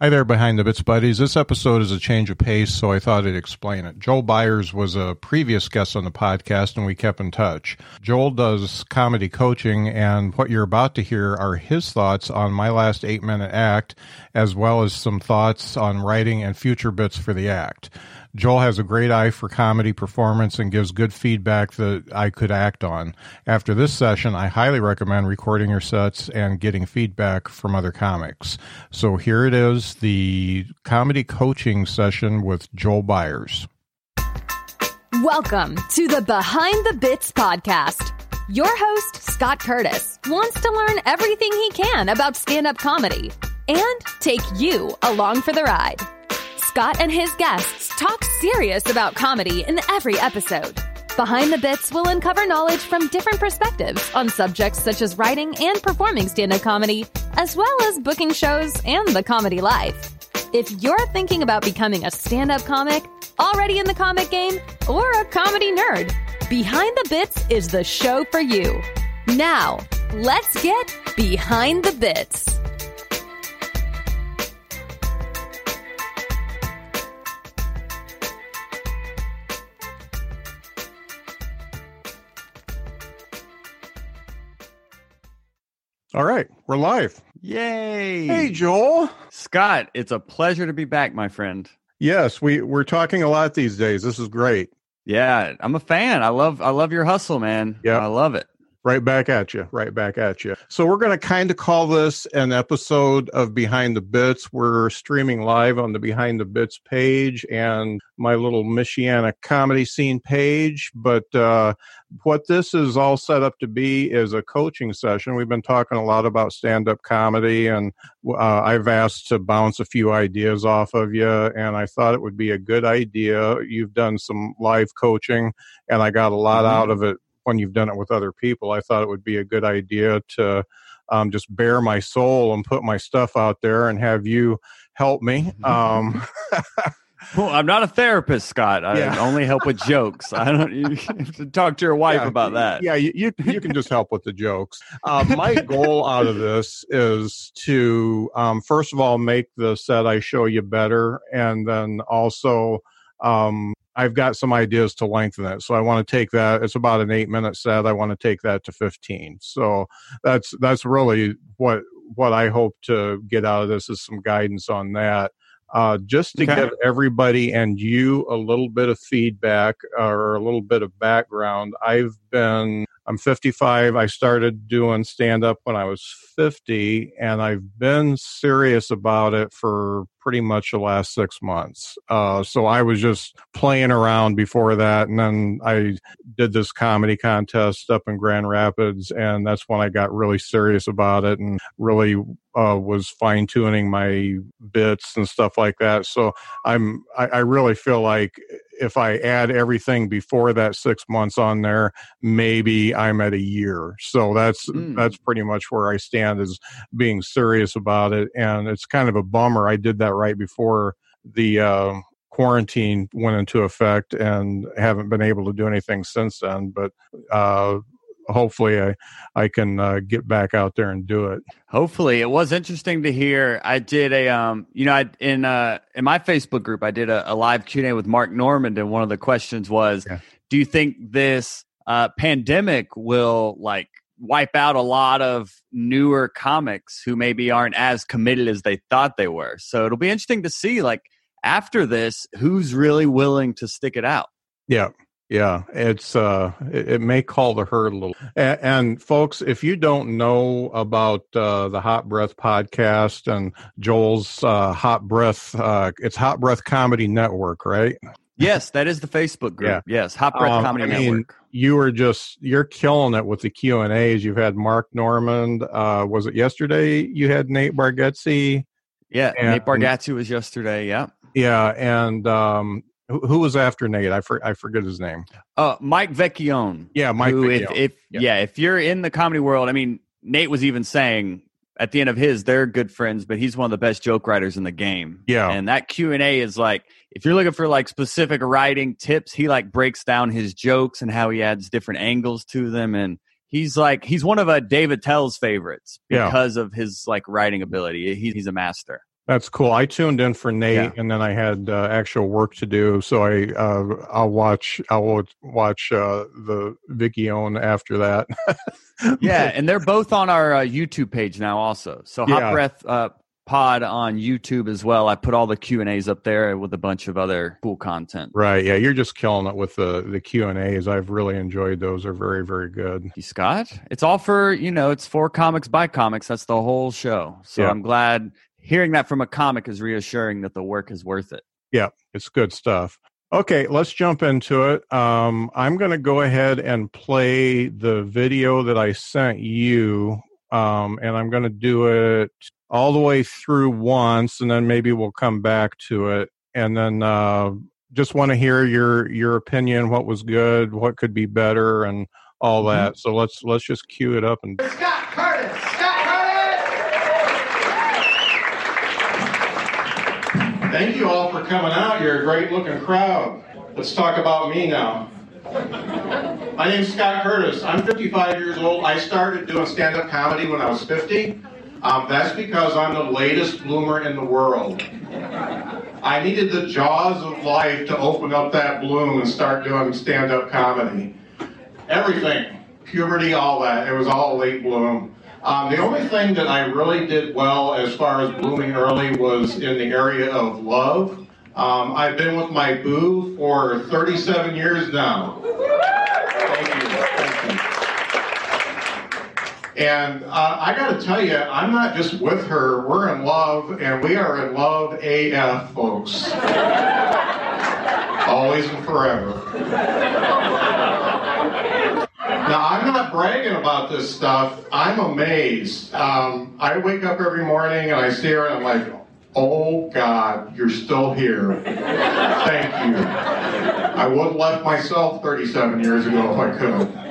Hi there, Behind the Bits buddies. This episode is a change of pace, so I thought I'd explain it. Joel Byars was a previous guest on the podcast, and we kept in touch. Joel does comedy coaching, and what you're about to hear are his thoughts on my last eight minute act, as well as some thoughts on writing and future bits for the act. Joel has a great eye for comedy performance and gives good feedback that I could act on. After this session, I highly recommend recording your sets and getting feedback from other comics. So here it is the comedy coaching session with Joel Byars. Welcome to the Behind the Bits podcast. Your host, Scott Curtis, wants to learn everything he can about stand up comedy and take you along for the ride. Scott and his guests talk serious about comedy in every episode. Behind the Bits will uncover knowledge from different perspectives on subjects such as writing and performing stand up comedy, as well as booking shows and the comedy life. If you're thinking about becoming a stand up comic, already in the comic game, or a comedy nerd, Behind the Bits is the show for you. Now, let's get Behind the Bits. All right, we're live. Yay! Hey, Joel. Scott, it's a pleasure to be back, my friend. Yes, we we're talking a lot these days. This is great. Yeah, I'm a fan. I love I love your hustle, man. Yeah. I love it. Right back at you. Right back at you. So we're going to kind of call this an episode of Behind the Bits. We're streaming live on the Behind the Bits page and my little Michiana comedy scene page. But uh, what this is all set up to be is a coaching session. We've been talking a lot about stand up comedy, and uh, I've asked to bounce a few ideas off of you. And I thought it would be a good idea. You've done some live coaching, and I got a lot Mhm. out of it when you've done it with other people. I thought it would be a good idea to um, just bare my soul and put my stuff out there and have you help me. Um, Well, I'm not a therapist, Scott. I Yeah. only help with jokes. I don't. You have to talk to your wife yeah, about that. Yeah, you, you, you can just help with the jokes. Um, my goal out of this is to, um, first of all, make the set I show you better. And then also, um, I've got some ideas to lengthen it. So I want to take that. It's about an eight minute set. I want to take that to 15. So that's, that's really what, what I hope to get out of this is some guidance on that. Uh, just to Okay. give everybody and you a little bit of feedback or a little bit of background. I've been, I'm 55. I started doing stand up when I was 50, and I've been serious about it for pretty much the last six months. Uh, so I was just playing around before that, and then I did this comedy contest up in Grand Rapids, and that's when I got really serious about it and really uh, was fine tuning my bits and stuff like that. So I'm I, I really feel like if I add everything before that six months on there, maybe I'm at a year. So that's Mm. that's pretty much where I stand is being serious about it. And it's kind of a bummer. I did that right before the uh, quarantine went into effect and haven't been able to do anything since then. But uh, hopefully I I can uh, get back out there and do it. Hopefully, it was interesting to hear. I did a, um, you know, I, in uh, in my Facebook group, I did a, a live Q and A with Mark Normand, and one of the questions was, Yeah. "Do you think this uh, pandemic will like wipe out a lot of newer comics who maybe aren't as committed as they thought they were?" So it'll be interesting to see, like after this, who's really willing to stick it out. Yeah. Yeah, it's uh, it, it may call the herd a little. And, and folks, if you don't know about uh, the Hot Breath podcast and Joel's uh, Hot Breath, uh, it's Hot Breath Comedy Network, right? Yes, that is the Facebook group. Yeah. Yes, Hot Breath Um, Comedy I mean, Network. You are just you're killing it with the Q and A's. You've had Mark Normand. Uh, was it yesterday? You had Nate Bargatze. Yeah, and- Nate Bargatze was yesterday. Yeah. Yeah, and um, who, who was after Nate? I for, I forget his name. Uh, Mike Vecchione. Yeah, Mike. who, if, if Yeah. yeah. if you're in the comedy world, I mean, Nate was even saying at the end of his, they're good friends, but he's one of the best joke writers in the game. Yeah. and that Q and A is like, if you're looking for like specific writing tips, he like breaks down his jokes and how he adds different angles to them, and he's like, he's one of uh, Dave Attell's favorites Yeah. because of his like writing ability. He, he's a master. That's cool. I tuned in for Nate, Yeah. and then I had uh, actual work to do, so I uh, I'll watch I'll watch uh, the Vecchione after that. Yeah, and they're both on our uh, YouTube page now, also. So Hot Breath uh, Pod on YouTube as well. I put all the Q and A's up there with a bunch of other cool content. right? Yeah, you're just killing it with the the Q and A's. I've really enjoyed those. They're very very good. You, Scott. It's all for you know. It's for comics by comics. That's the whole show. So Yeah. I'm glad hearing that from a comic is reassuring that the work is worth it. Yeah, it's good stuff. Okay, let's jump into it. Um, I'm going to go ahead and play the video that I sent you, um, and I'm going to do it all the way through once, and then maybe we'll come back to it, and then uh, just want to hear your your opinion. What was good? What could be better? And all that. So let's let's just cue it up and Scott Curtis! Scott Curtis! Thank you all for coming out. You're a great looking crowd. Let's talk about me now. My name's Scott Curtis. I'm 55 years old. I started doing stand up comedy when I was 50. Um, that's because I'm the latest bloomer in the world. I needed the jaws of life to open up that bloom and start doing stand up comedy everything, puberty, all that. It was all late bloom. Um, the only thing that I really did well as far as blooming early was in the area of love. Um, I've been with my boo for 37 years now. And uh, I got to tell you, I'm not just with her, we're in love, and we are in love AF, folks. Always and forever. Now, I'm not bragging about this stuff. I'm amazed. Um, I wake up every morning and I see her and I'm like, oh God, you're still here. Thank you. I would have left myself 37 years ago if I could.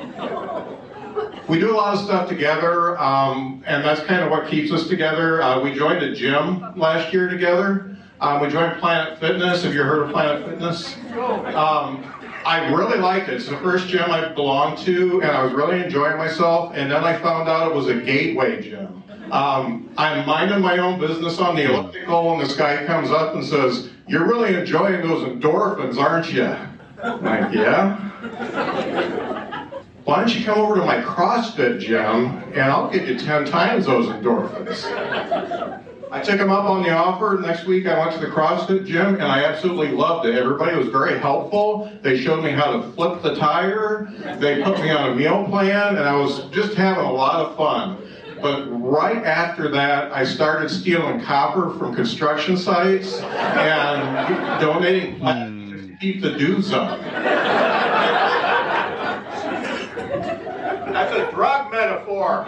We do a lot of stuff together, um, and that's kind of what keeps us together. Uh, we joined a gym last year together. Um, we joined Planet Fitness. Have you heard of Planet Fitness? Um, I really liked it. It's the first gym I belonged to, and I was really enjoying myself. And then I found out it was a gateway gym. Um, I'm minding my own business on the elliptical, and this guy comes up and says, "You're really enjoying those endorphins, aren't you?" I'm like, "Yeah." Why don't you come over to my CrossFit gym, and I'll get you ten times those endorphins. I took him up on the offer. Next week, I went to the CrossFit gym, and I absolutely loved it. Everybody was very helpful. They showed me how to flip the tire. They put me on a meal plan, and I was just having a lot of fun. But right after that, I started stealing copper from construction sites and donating hmm. plastic to keep the dudes up. That's a drug metaphor.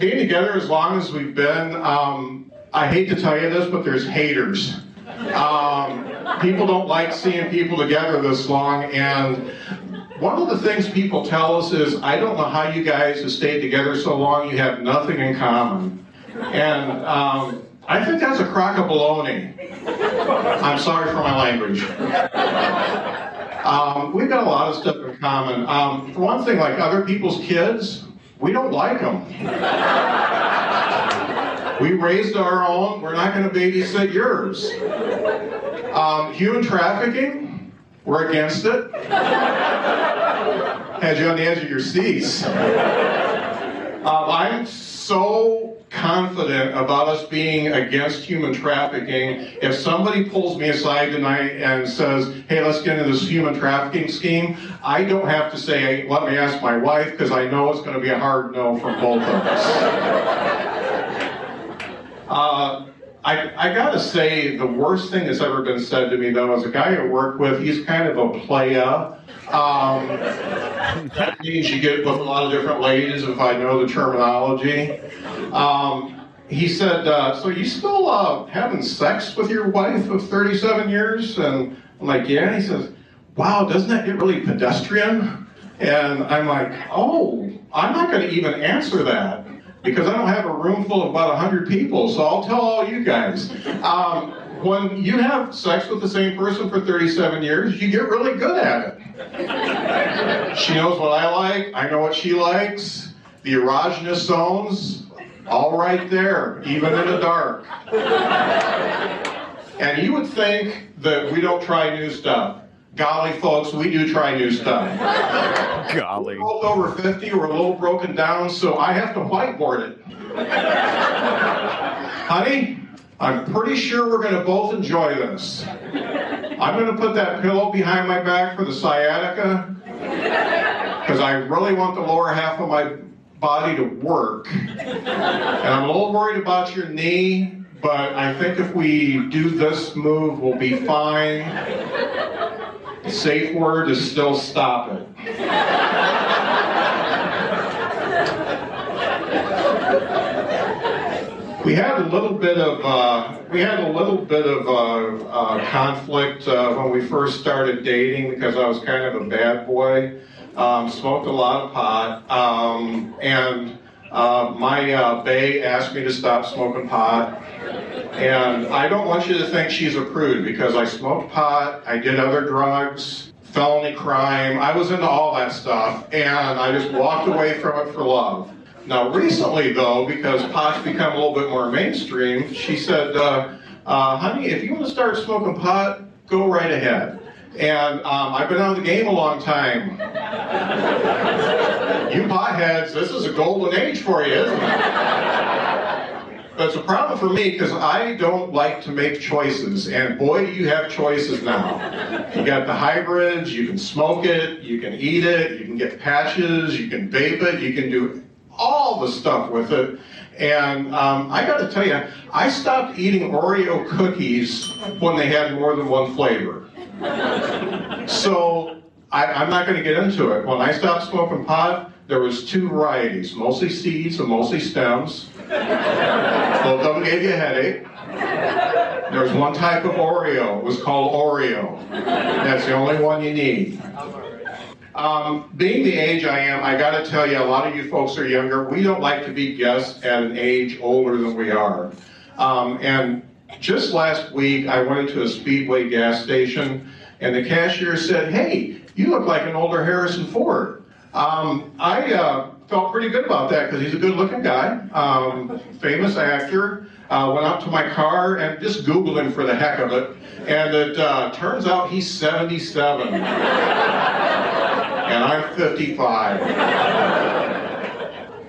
being together as long as we've been, um, I hate to tell you this, but there's haters. Um, people don't like seeing people together this long, and one of the things people tell us is, I don't know how you guys have stayed together so long, you have nothing in common. And um, I think that's a crock of baloney. I'm sorry for my language. Um, we've got a lot of stuff in common. Um, for one thing, like other people's kids, we don't like them. we raised our own. We're not going to babysit yours. Um, human trafficking, we're against it. Had you on the edge of your seats. Um, I'm so confident about us being against human trafficking. If somebody pulls me aside tonight and says, hey, let's get into this human trafficking scheme, I don't have to say, let me ask my wife, because I know it's going to be a hard no from both of us. Uh, I, I gotta say, the worst thing that's ever been said to me, though, is a guy I work with, he's kind of a playa. Um, that means you get with a lot of different ladies, if I know the terminology. Um, he said, uh, So you still uh, having sex with your wife of 37 years? And I'm like, Yeah. And he says, Wow, doesn't that get really pedestrian? And I'm like, Oh, I'm not to even answer that because I don't have a room full of about 100 people, so I'll tell all you guys. Um, when you have sex with the same person for 37 years, you get really good at it. She knows what I like, I know what she likes. The erogenous zones, all right there, even in the dark. And you would think that we don't try new stuff. Golly, folks, we do try new stuff. Golly. We're both over 50, we're a little broken down, so I have to whiteboard it. Honey, I'm pretty sure we're going to both enjoy this. I'm going to put that pillow behind my back for the sciatica because I really want the lower half of my body to work. And I'm a little worried about your knee, but I think if we do this move, we'll be fine. Safe word is still stop it. We had a little bit of uh, we had a little bit of uh, uh, conflict uh, when we first started dating because I was kind of a bad boy. Um, smoked a lot of pot, um, and uh, my uh, asked me to stop smoking pot. And I don't want you to think she's a prude because I smoked pot, I did other drugs, felony crime, I was into all that stuff, and I just walked away from it for love. Now, recently, though, because pot's become a little bit more mainstream, she said, uh, uh, honey, if you want to start smoking pot, go right ahead. And um, I've been on the game a long time. you potheads, this is a golden age for you, isn't it? That's a problem for me because I don't like to make choices. And boy, do you have choices now. You got the hybrids, you can smoke it, you can eat it, you can get patches, you can vape it, you can do all the stuff with it. And um, I got to tell you, I stopped eating Oreo cookies when they had more than one flavor. So I, am not going to get into it. When I stopped smoking pot, there was two varieties, mostly seeds and mostly stems. Both of them gave you a headache. There was one type of Oreo. It was called Oreo. That's the only one you need. Um, being the age I am, I got to tell you, a lot of you folks are younger. We don't like to be guests at an age older than we are. Um, and just last week, I went into a Speedway gas station, and the cashier said, "Hey, you look like an older Harrison Ford." Um, I uh, felt pretty good about that because he's a good-looking guy, um, famous actor. Uh, went out to my car and just Googled him for the heck of it, and it uh, turns out he's 77 and I'm 55.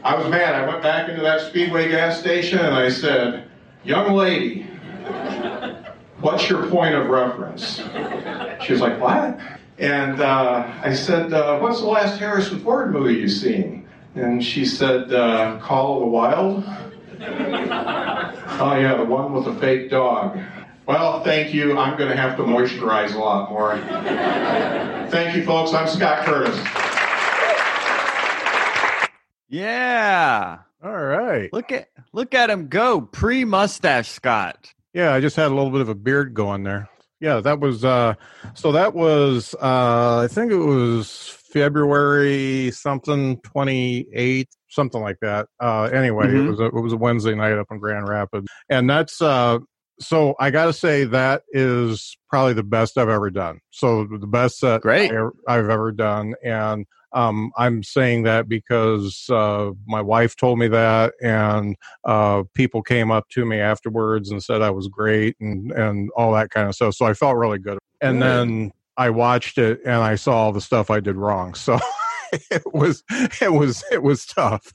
I was mad. I went back into that Speedway gas station and I said, Young lady, what's your point of reference? She was like, What? And uh, I said, uh, What's the last Harrison Ford movie you've seen? And she said, uh, Call of the Wild. oh, yeah, the one with the fake dog. Well, thank you. I'm going to have to moisturize a lot more. thank you, folks. I'm Scott Curtis. Yeah. All right. Look at look at him go pre mustache, Scott. Yeah, I just had a little bit of a beard going there. Yeah, that was uh so that was uh I think it was February something 28 something like that. Uh anyway, mm-hmm. it was a, it was a Wednesday night up in Grand Rapids. And that's uh so I got to say that is probably the best I've ever done. So the best Great. I, have ever done, and um, I'm saying that because uh, my wife told me that, and uh, people came up to me afterwards and said I was great, and and all that kind of stuff. So I felt really good. And good. then I watched it, and I saw all the stuff I did wrong. So. it was it was it was tough.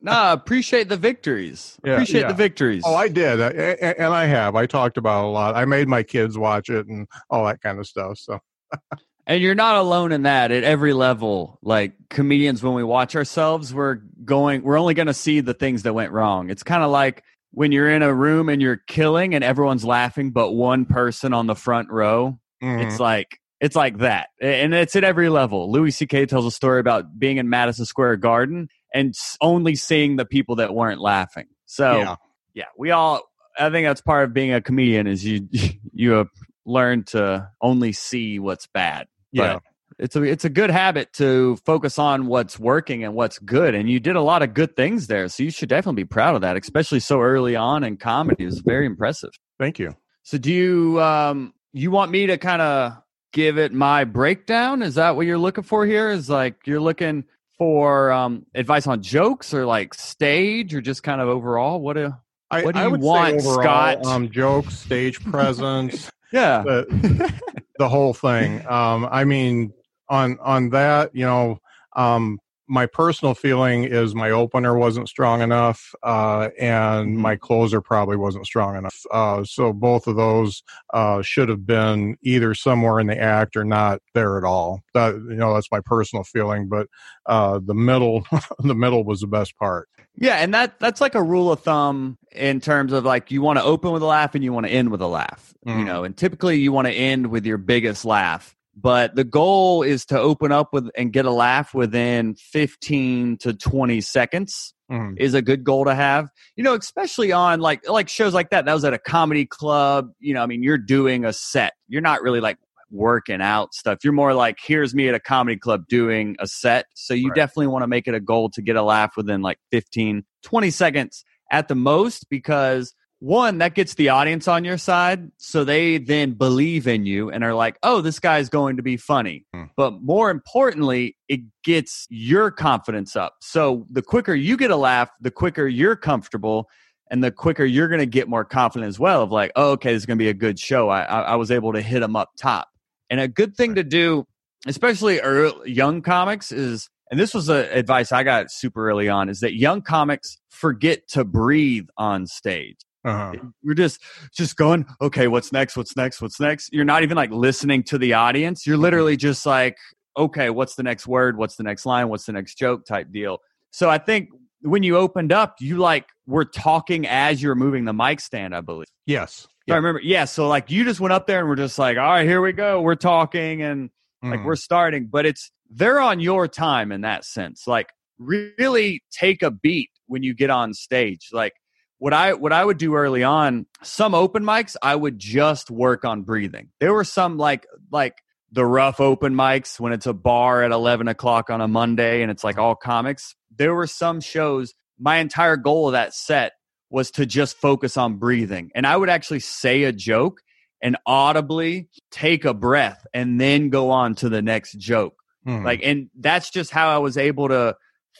nah, appreciate the victories. Yeah, appreciate yeah. the victories. Oh, I did, and I have. I talked about a lot. I made my kids watch it and all that kind of stuff. So. and you're not alone in that at every level. Like comedians, when we watch ourselves, we're going. We're only going to see the things that went wrong. It's kind of like when you're in a room and you're killing and everyone's laughing, but one person on the front row. Mm-hmm. It's like it's like that. And it's at every level. Louis C.K. tells a story about being in Madison Square Garden and only seeing the people that weren't laughing. So, yeah, yeah we all, I think that's part of being a comedian is you, you learn to only see what's bad. Yeah. But it's a, it's a good habit to focus on what's working and what's good. And you did a lot of good things there. So you should definitely be proud of that, especially so early on in comedy. It was very impressive. Thank you. So do you, um, you want me to kind of give it my breakdown? Is that what you're looking for here? Is like you're looking for um, advice on jokes or like stage or just kind of overall? What do I, what do I you want, overall, Scott? Um, jokes, stage presence, yeah. the, whole thing. Um, I mean, on on that, you know, um, my personal feeling is my opener wasn't strong enough, uh, and Mhm. my closer probably wasn't strong enough. Uh, so both of those uh, should have been either somewhere in the act or not there at all. That you know, that's my personal feeling. But uh, the middle, the middle was the best part. Yeah, and that that's like a rule of thumb in terms of like you want to open with a laugh and you want to end with a laugh. You Mhm. know, and typically you want to end with your biggest laugh. But the goal is to open up with and get a laugh within 15 to 20 seconds Mhm. is a good goal to have. You know, especially on like like shows like that. That was at a comedy club. You know, I mean, you're doing a set. You're not really like working out stuff. You're more like, here's me at a comedy club doing a set. So you Right. definitely want to make it a goal to get a laugh within like 15, 20 seconds at the most because one, that gets the audience on your side. So they then believe in you and are like, oh, this guy's going to be funny. Hmm. But more importantly, it gets your confidence up. So the quicker you get a laugh, the quicker you're comfortable and the quicker you're going to get more confident as well of like, oh, okay, this is going to be a good show. I, I, I was able to hit them up top. And a good thing to do, especially early, young comics, is, and this was a, advice I got super early on, is that young comics forget to breathe on stage. Uh-huh. You're just just going, okay, what's next? What's next? What's next? You're not even like listening to the audience. You're literally just like, okay, what's the next word? What's the next line? What's the next joke type deal. So I think when you opened up, you like were talking as you're moving the mic stand, I believe. Yes. So I remember, yeah. So like you just went up there and we're just like, all right, here we go. We're talking and like Mhm. we're starting, but it's they're on your time in that sense. Like really take a beat when you get on stage. Like what I what I would do early on, some open mics, I would just work on breathing. There were some like like the rough open mics when it's a bar at eleven o'clock on a Monday and it's like all comics. There were some shows. My entire goal of that set was to just focus on breathing, and I would actually say a joke and audibly take a breath and then go on to the next joke Mhm. like and that's just how i was able to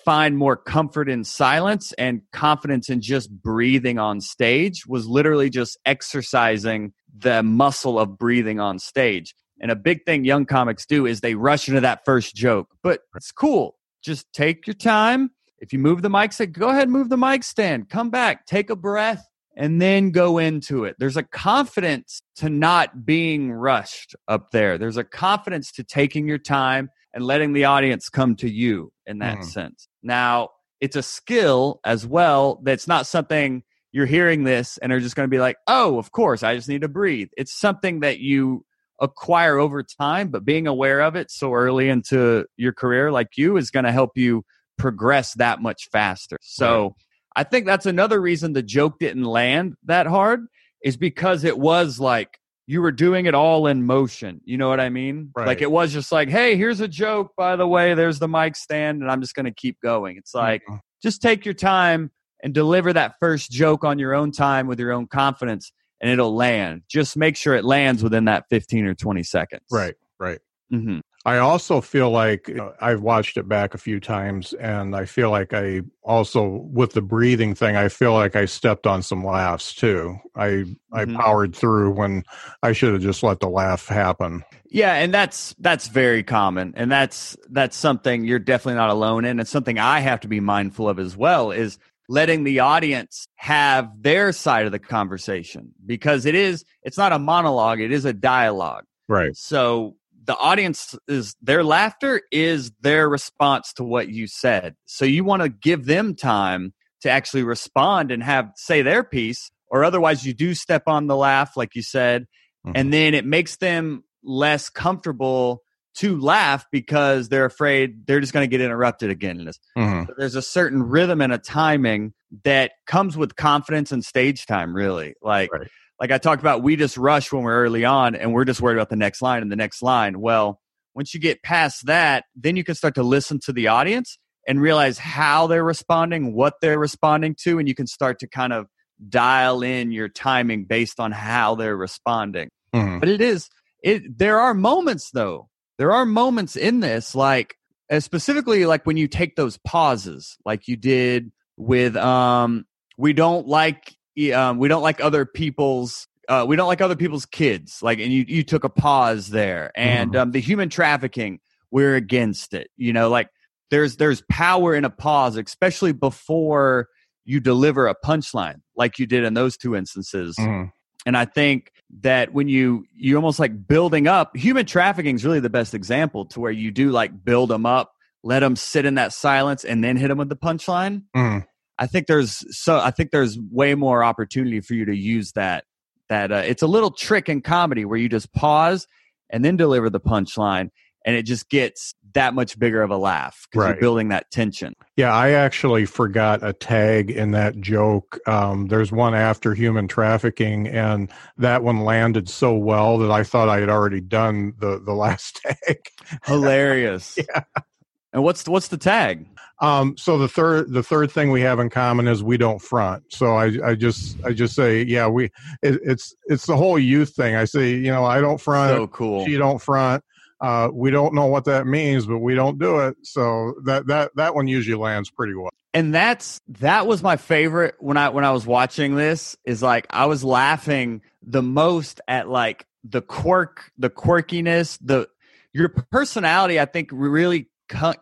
find more comfort in silence and confidence in just breathing on stage was literally just exercising the muscle of breathing on stage and a big thing young comics do is they rush into that first joke but it's cool just take your time if you move the mic stand go ahead and move the mic stand come back take a breath and then go into it. There's a confidence to not being rushed up there. There's a confidence to taking your time and letting the audience come to you in that Mhm. sense. Now, it's a skill as well that's not something you're hearing this and are just going to be like, oh, of course, I just need to breathe. It's something that you acquire over time, but being aware of it so early into your career, like you, is going to help you progress that much faster. So, I think that's another reason the joke didn't land that hard is because it was like you were doing it all in motion. You know what I mean? Right. Like it was just like, hey, here's a joke, by the way, there's the mic stand, and I'm just going to keep going. It's like, Mhm. just take your time and deliver that first joke on your own time with your own confidence, and it'll land. Just make sure it lands within that 15 or 20 seconds. right, right. hmm I also feel like you know, I've watched it back a few times, and I feel like I also with the breathing thing, I feel like I stepped on some laughs too. I I Mhm. powered through when I should have just let the laugh happen. Yeah, and that's that's very common, and that's that's something you're definitely not alone in. It's something I have to be mindful of as well. Is letting the audience have their side of the conversation because it is it's not a monologue; it is a dialogue. Right. So the audience is their laughter is their response to what you said. So you want to give them time to actually respond and have say their piece, or otherwise you do step on the laugh, like you said, Mhm. and then it makes them less comfortable to laugh because they're afraid they're just going to get interrupted again. Mhm. There's a certain rhythm and a timing that comes with confidence and stage time, really. Like, Right. Like I talked about, we just rush when we're early on and we're just worried about the next line and the next line. Well, once you get past that, then you can start to listen to the audience and realize how they're responding, what they're responding to, and you can start to kind of dial in your timing based on how they're responding. Mhm. But it is it there are moments though. There are moments in this like specifically like when you take those pauses, like you did with um, we don't like um, we don't like other people's uh, we don't like other people's kids like and you you took a pause there and Mhm. um, the human trafficking we're against it you know like there's there's power in a pause especially before you deliver a punchline like you did in those two instances Mhm. and i think that when you you almost like building up human trafficking is really the best example to where you do like build them up let them sit in that silence and then hit them with the punchline Mhm. I think there's so I think there's way more opportunity for you to use that that uh, it's a little trick in comedy where you just pause and then deliver the punchline and it just gets that much bigger of a laugh because Right. you're building that tension. Yeah, I actually forgot a tag in that joke. Um, there's one after human trafficking, and that one landed so well that I thought I had already done the the last tag. Hilarious. Yeah. And what's what's the tag? Um, so the third the third thing we have in common is we don't front. So I I just I just say yeah we it, it's it's the whole youth thing. I say you know I don't front. So cool. She don't front. Uh, we don't know what that means, but we don't do it. So that that that one usually lands pretty well. and that's that was my favorite when i when i was watching this is like i was laughing the most at like the quirk the quirkiness the your personality i think really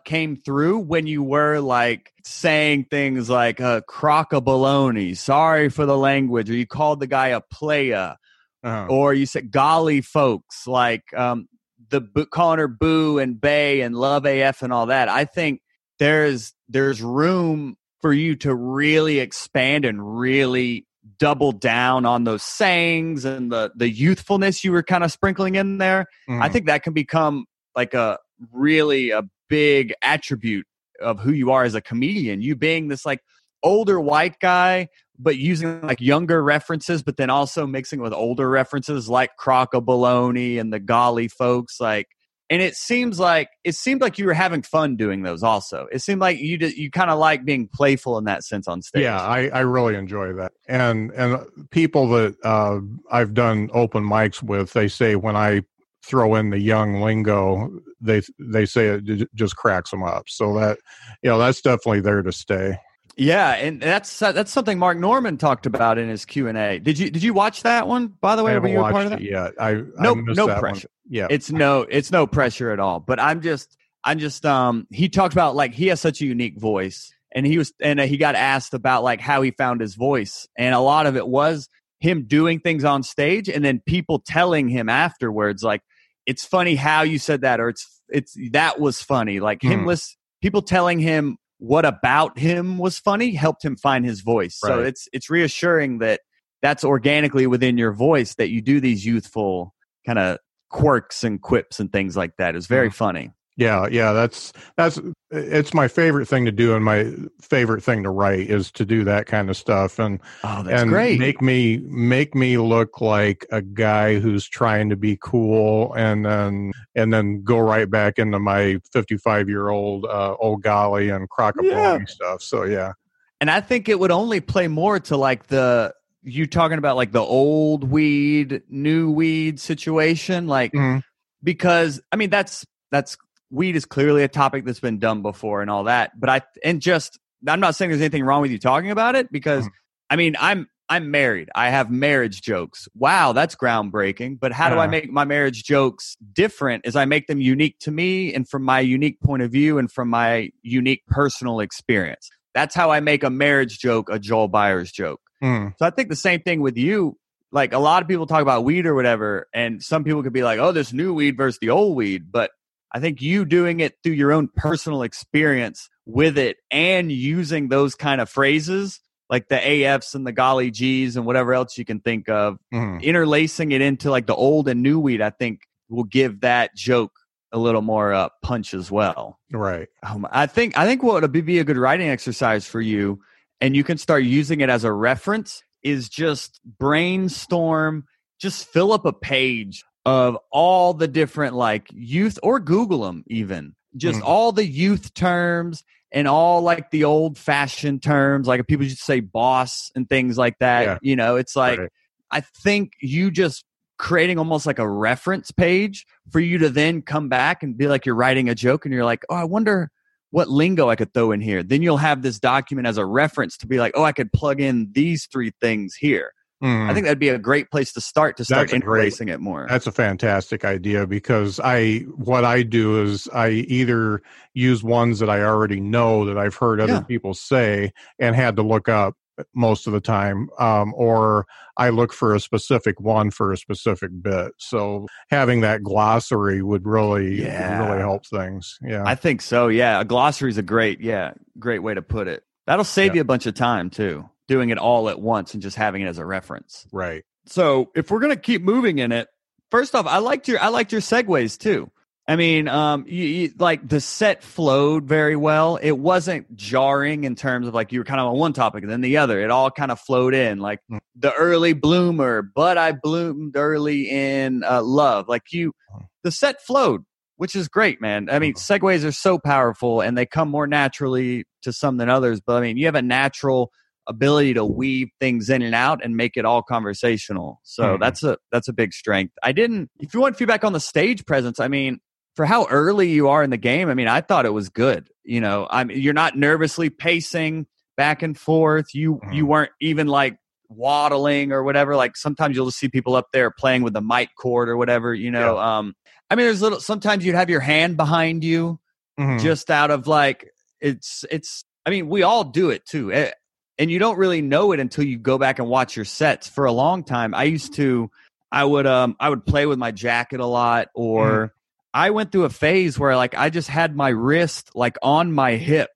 came through when you were like saying things like uh crock a baloney sorry for the language or you called the guy a playa Uh-huh. or you said golly folks like um the calling her boo and bay and love af and all that i think there's there's room for you to really expand and really double down on those sayings and the the youthfulness you were kind of sprinkling in there i Mhm. think that can become like a really a big attribute of who you are as a comedian. You being this like older white guy but using like younger references but then also mixing with older references like crock a baloney and the golly folks like and it seems like it seemed like you were having fun doing those also. It seemed like you did, you kind of like being playful in that sense on stage. Yeah, I, I really enjoy that. And and people that uh, I've done open mics with, they say when I throw in the young lingo, they they say it just cracks them up. So that you know that's definitely there to stay. Yeah, and that's that's something Mark Normand talked about in his Q and A. Did you did you watch that one? By the way, were you a part of that? Yeah. I No, I no that one. pressure. Yeah, It's no, it's no pressure at all. But I'm just, I'm just. Um, he talked about like he has such a unique voice, and he was, and he got asked about like how he found his voice, and a lot of it was him doing things on stage, and then people telling him afterwards, like, it's funny how you said that, or it's, it's that was funny. Like him, Hmm. list people telling him what about him was funny helped him find his voice. So it's it's reassuring that that's organically within your voice that you do these youthful kind of quirks and quips and things like that. It's very funny. Yeah, yeah. That's that's it's my favorite thing to do, and my favorite thing to write is to do that kind of stuff. And Oh, that's and great. make me make me look like a guy who's trying to be cool and then and then go right back into my 55 year old uh old golly and crocodile stuff so yeah and I think it would only play more to like the you talking about like the old weed, new weed situation, like Mhm. because I mean that's that's weed is clearly a topic that's been done before and all that. But I and just I'm not saying there's anything wrong with you talking about it because Mhm. I mean I'm I'm married. I have marriage jokes. Wow, that's groundbreaking. But how do I make my marriage jokes different? Is I make them unique to me and from my unique point of view and from my unique personal experience. That's how I make a marriage joke a Joel Byars joke. Mm. So I think the same thing with you. Like a lot of people talk about weed or whatever, and some people could be like, "Oh, this new weed versus the old weed," but I think you doing it through your own personal experience with it and using those kind of phrases like the AFs and the golly G's and whatever else you can think of, Mm. interlacing it into like the old and new weed, I think will give that joke a little more uh, punch as well. right Um, I think I think what would be a good writing exercise for you, and you can start using it as a reference, is just brainstorm, just fill up a page of all the different like youth or Google them even, just Mhm. all the youth terms and all like the old fashioned terms, like people just say boss and things like that. Yeah. You know, it's like Right. I think you just creating almost like a reference page for you to then come back and be like you're writing a joke and you're like, oh, I wonder what lingo I could throw in here. Then you'll have this document as a reference to be like, oh, I could plug in these three things here. Mm. I think that'd be a great place to start to start a great- it more. That's a fantastic idea because I what I do is I either use ones that I already know that I've heard other Yeah. people say and had to look up most of the time, um, or I look for a specific one for a specific bit. So having that glossary would really Yeah. really help things. Yeah, I think so. Yeah, a glossary is a great, yeah, great way to put it. That'll save Yeah. you a bunch of time too, doing it all at once and just having it as a reference. right. So if we're gonna keep moving in it, first off, I liked your I liked your segues too. I mean, um, you, you, like the set flowed very well. It wasn't jarring in terms of like you were kind of on one topic and then the other. It all kind of flowed in, like Mm. the early bloomer, but I bloomed early in uh, love. Like you, Mm. the set flowed, which is great, man. I mean, Mhm. segues are so powerful and they come more naturally to some than others. But I mean, you have a natural ability to weave things in and out and make it all conversational. So Mhm. that's a that's a big strength. I didn't if you want feedback on the stage presence, I mean, for how early you are in the game, I mean, I thought it was good. You know, I'm you're not nervously pacing back and forth. You you Mhm. weren't even like waddling or whatever. Like sometimes you'll just see people up there playing with the mic cord or whatever, you know. Um I mean there's little sometimes you'd have your hand behind you Mhm. just out of like it's it's i mean we all do it too Eh, and you don't really know it until you go back and watch your sets. For a long time i used to i would um i would play with my jacket a lot or i went through a phase where like i just had my wrist like on my hip.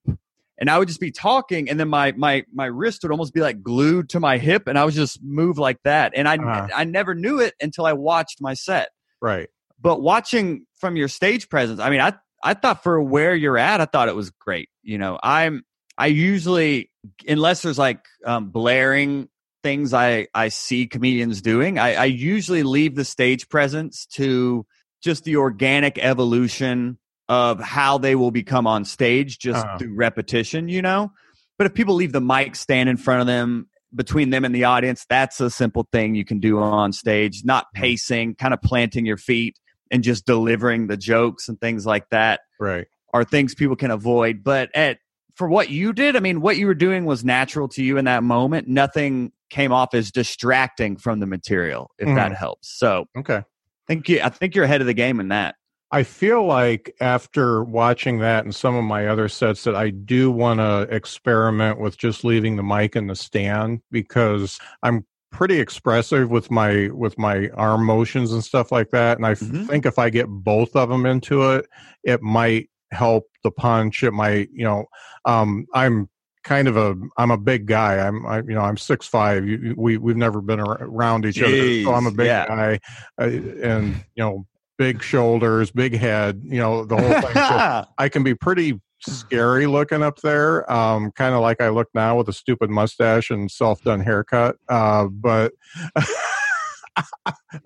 And i would just be talking and then my my my wrist would almost be like glued to my hip and i would just move like that. And i Uh-huh. i never knew it until i watched my set. Right. but watching from your stage presence i mean i i thought for where you're at i thought it was great you know? I'm i usually unless there's like um, blaring things i i see comedians doing I, I usually leave the stage presence to just the organic evolution of how they will become on stage just Uh-huh. through repetition you know but if people leave the mic stand in front of them between them and the audience that's a simple thing you can do on stage not Mm-hmm. pacing kind of planting your feet and just delivering the jokes and things like that Right. are things people can avoid. But at for what you did, I mean, what you were doing was natural to you in that moment. Nothing came off as distracting from the material, if that Mhm. helps. So Okay. I think you, I think you're ahead of the game in that. I feel like after watching that and some of my other sets that I do want to experiment with just leaving the mic in the stand because I'm pretty expressive with my with my arm motions and stuff like that and I Mhm. think if I get both of them into it it might help the punch it might you know um I'm kind of a I'm a big guy I'm I, you know I'm six five we we've never been around each other so I'm a big yeah. guy uh, and you know big shoulders, big head, you know, the whole thing. So I can be pretty scary looking up there, um, kind of like I look now with a stupid mustache and self done haircut. Uh, but,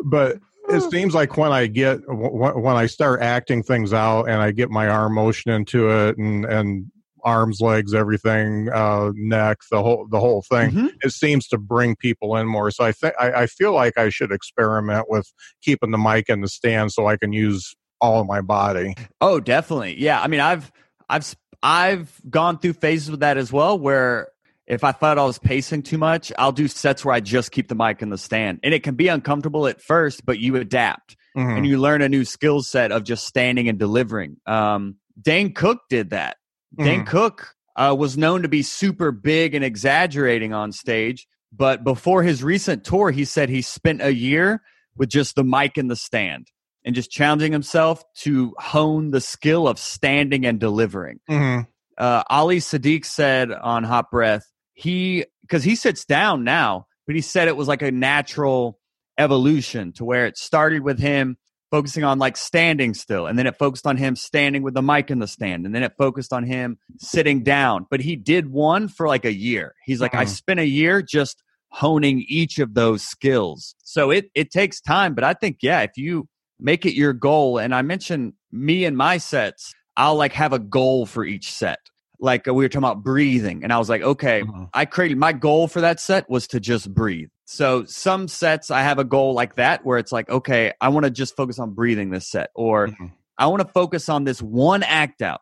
but it seems like when I get when I start acting things out and I get my arm motion into it and and arms, legs, everything, uh, neck, the whole the whole thing Mhm. it seems to bring people in more. So I think I I feel like I should experiment with keeping the mic in the stand so I can use all of my body. Oh, definitely. Yeah. I mean, I've I've I've gone through phases with that as well where if I thought I was pacing too much, I'll do sets where I just keep the mic in the stand. And it can be uncomfortable at first, but you adapt Mhm. and you learn a new skill set of just standing and delivering. Um, Dane Cook did that. Dane Cook uh, was known to be super big and exaggerating on stage, but before his recent tour, he said he spent a year with just the mic in the stand and just challenging himself to hone the skill of standing and delivering. Mhm. Uh, Ali Siddiq said on Hot Breath, he because he sits down now, but he said it was like a natural evolution to where it started with him focusing on like standing still, and then it focused on him standing with the mic in the stand, and then it focused on him sitting down. But he did one for like a year. He's like, I Mhm. spent a year just honing each of those skills. So it it takes time, but I think yeah, if you make it your goal, and I mentioned me and my sets, I'll like have a goal for each set. Like uh, we were talking about breathing, and I was like, okay, Mhm. I created my goal for that set was to just breathe. so some sets I have a goal like that where it's like, okay, I want to just focus on breathing this set, or Mhm. I want to focus on this one act out.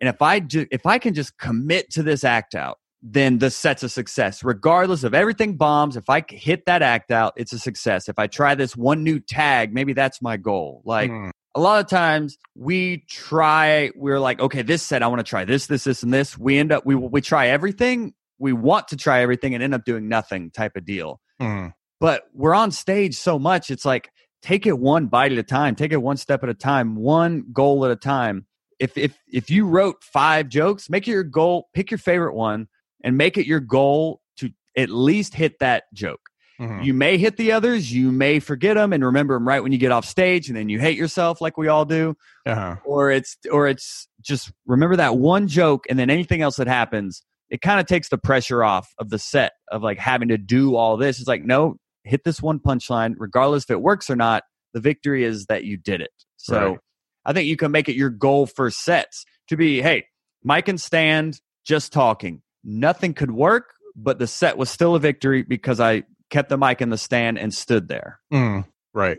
And if I do, if I can just commit to this act out, then the set's a success, regardless of everything bombs. If I hit that act out, it's a success. If I try this one new tag, maybe that's my goal. Like Mm. a lot of times we try we're like okay this set i want to try this this this and this we end up we we try everything we want to try everything and end up doing nothing type of deal Mm. but we're on stage so much it's like take it one bite at a time take it one step at a time one goal at a time if if if you wrote five jokes make it your goal pick your favorite one and make it your goal to at least hit that joke Mhm. you may hit the others you may forget them and remember them right when you get off stage and then you hate yourself like we all do Uh-huh. or it's or it's just remember that one joke and then anything else that happens it kind of takes the pressure off of the set of like having to do all this it's like no hit this one punchline regardless if it works or not the victory is that you did it so Right. i think you can make it your goal for sets to be hey mike and stand just talking nothing could work but the set was still a victory because i kept the mic in the stand and stood there Mm. Right.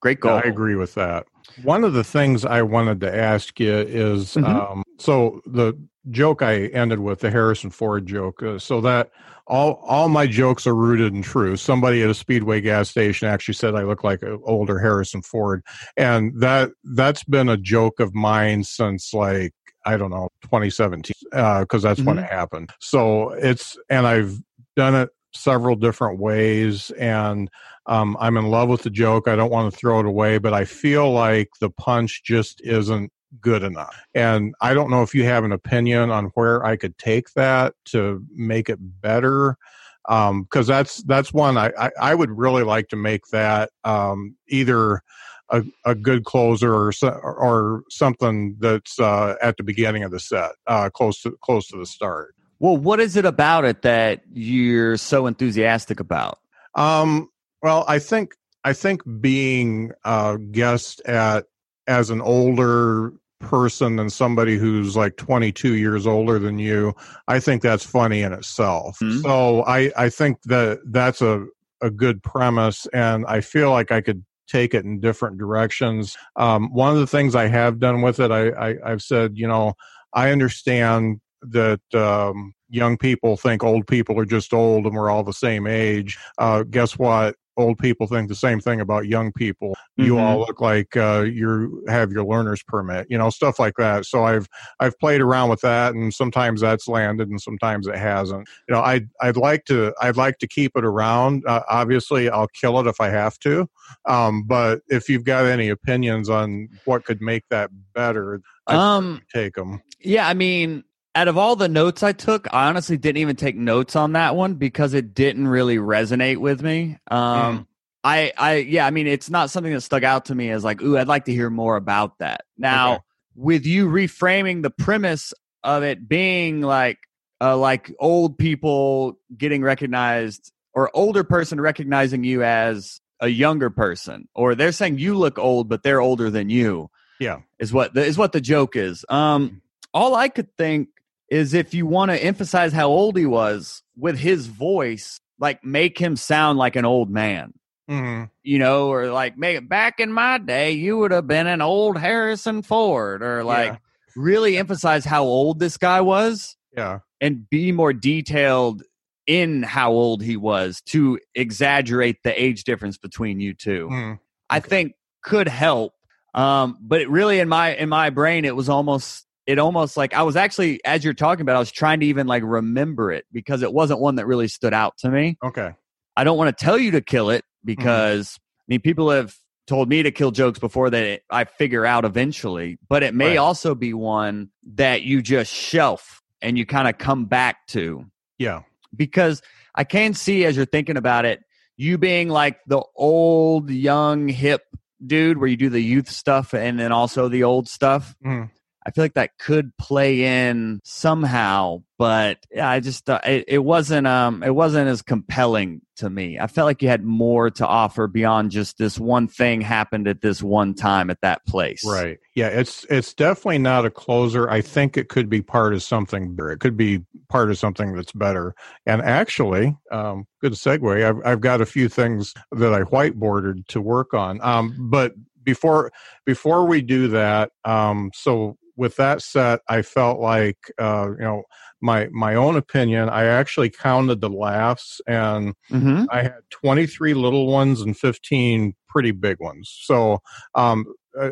great goal I agree with that. One of the things I wanted to ask you is Mhm. um, so the joke I ended with the Harrison Ford joke. Uh, so that all all my jokes are rooted in truth. Somebody at a Speedway gas station actually said I look like an older Harrison Ford, and that that's been a joke of mine since like I don't know 2017 because that's when Mhm. it happened. So it's and I've done it several different ways and um, I'm in love with the joke. I don't want to throw it away, but I feel like the punch just isn't good enough. And I don't know if you have an opinion on where I could take that to make it better. Um, cause that's, that's one I, I, I would really like to make that, um, either a, a good closer or, or something that's, uh, at the beginning of the set, uh, close to, close to the start. well what is it about it that you're so enthusiastic about Um, well, I think I think being a guest at as an older person than somebody who's like 22 years older than you, I think that's funny in itself. Mhm. So I I think that that's a a good premise, and I feel like I could take it in different directions. Um, one of the things I have done with it, I, I I've said, you know, I understand that um, young people think old people are just old and we're all the same age. Uh, guess what? Old people think the same thing about young people. You Mhm. all look like uh, you have your learner's permit, you know, stuff like that. So I've I've played around with that, and sometimes that's landed, and sometimes it hasn't. You know, I'd I'd like to I'd like to keep it around. Uh, obviously, I'll kill it if I have to. Um, but if you've got any opinions on what could make that better, I'd um take them. Yeah, I mean, out of all the notes I took, I honestly didn't even take notes on that one because it didn't really resonate with me. Um, I, I, yeah, I mean, it's not something that stuck out to me as like, ooh, I'd like to hear more about that. Now, Okay. with you reframing the premise of it being like, uh, like old people getting recognized or older person recognizing you as a younger person, or they're saying you look old, but they're older than you Yeah. is what the, is what the joke is. Um, all I could think is if you want to emphasize how old he was with his voice, like make him sound like an old man, hmm you know, or like make back in my day you would have been an old Harrison Ford, or like Yeah. really emphasize how old this guy was Yeah. and be more detailed in how old he was to exaggerate the age difference between you 2 Mhm. I Okay. think could help. Um, but it really in my in my brain it was almost it almost like I was actually as you're talking about, I was trying to even like remember it because it wasn't one that really stood out to me. Okay. I don't want to tell you to kill it because I mean people have told me to kill jokes before that I figure out eventually, but it may Right. also be one that you just shelf and you kind of come back to Yeah. because I can see as you're thinking about it, you being like the old, young, hip dude where you do the youth stuff and then also the old stuff. Mhm. I feel like that could play in somehow, but I just uh, it, it wasn't um it wasn't as compelling to me. I felt like you had more to offer beyond just this one thing happened at this one time at that place. Right. Yeah, it's it's definitely not a closer. I think it could be part of something. It could be part of something that's better. And actually, um, good segue. I've I've got a few things that I whiteboarded to work on. Um, but before before we do that, um, so with that set, I felt like uh, you know my my own opinion. I actually counted the laughs, and Mm-hmm. I had 23 little ones and 15 pretty big ones. So um,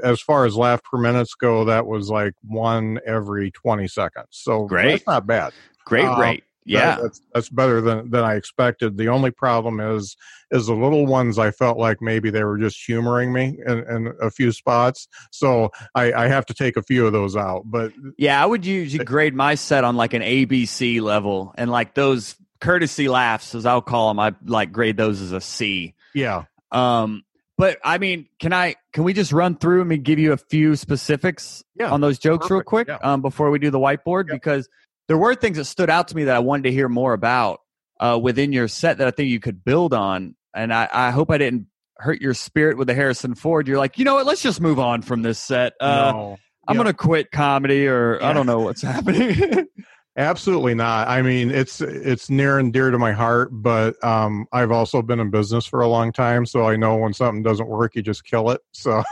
as far as laugh per minutes go, that was like one every 20 seconds. So Great. that's not bad. Great Um, rate. That- Yeah. that's that's better than than I expected. The only problem is is the little ones. I felt like maybe they were just humoring me in, in a few spots, so I, I have to take a few of those out. But Yeah, I would usually grade my set on like an ABC level, and like those courtesy laughs, as I'll call them, I like grade those as a C. yeah, Um, but I mean, can I? Can we just run through and give you a few specifics Yeah, on those jokes real quick yeah. um, before we do the whiteboard? Yep. Because there were things that stood out to me that I wanted to hear more about uh, within your set that I think you could build on, and I, I hope I didn't hurt your spirit with the Harrison Ford. You're like, you know what? Let's just move on from this set. Uh, no, I'm Yeah. gonna quit comedy, or I don't know what's happening. Absolutely not. I mean, it's it's near and dear to my heart, but um, I've also been in business for a long time, so I know when something doesn't work, you just kill it. So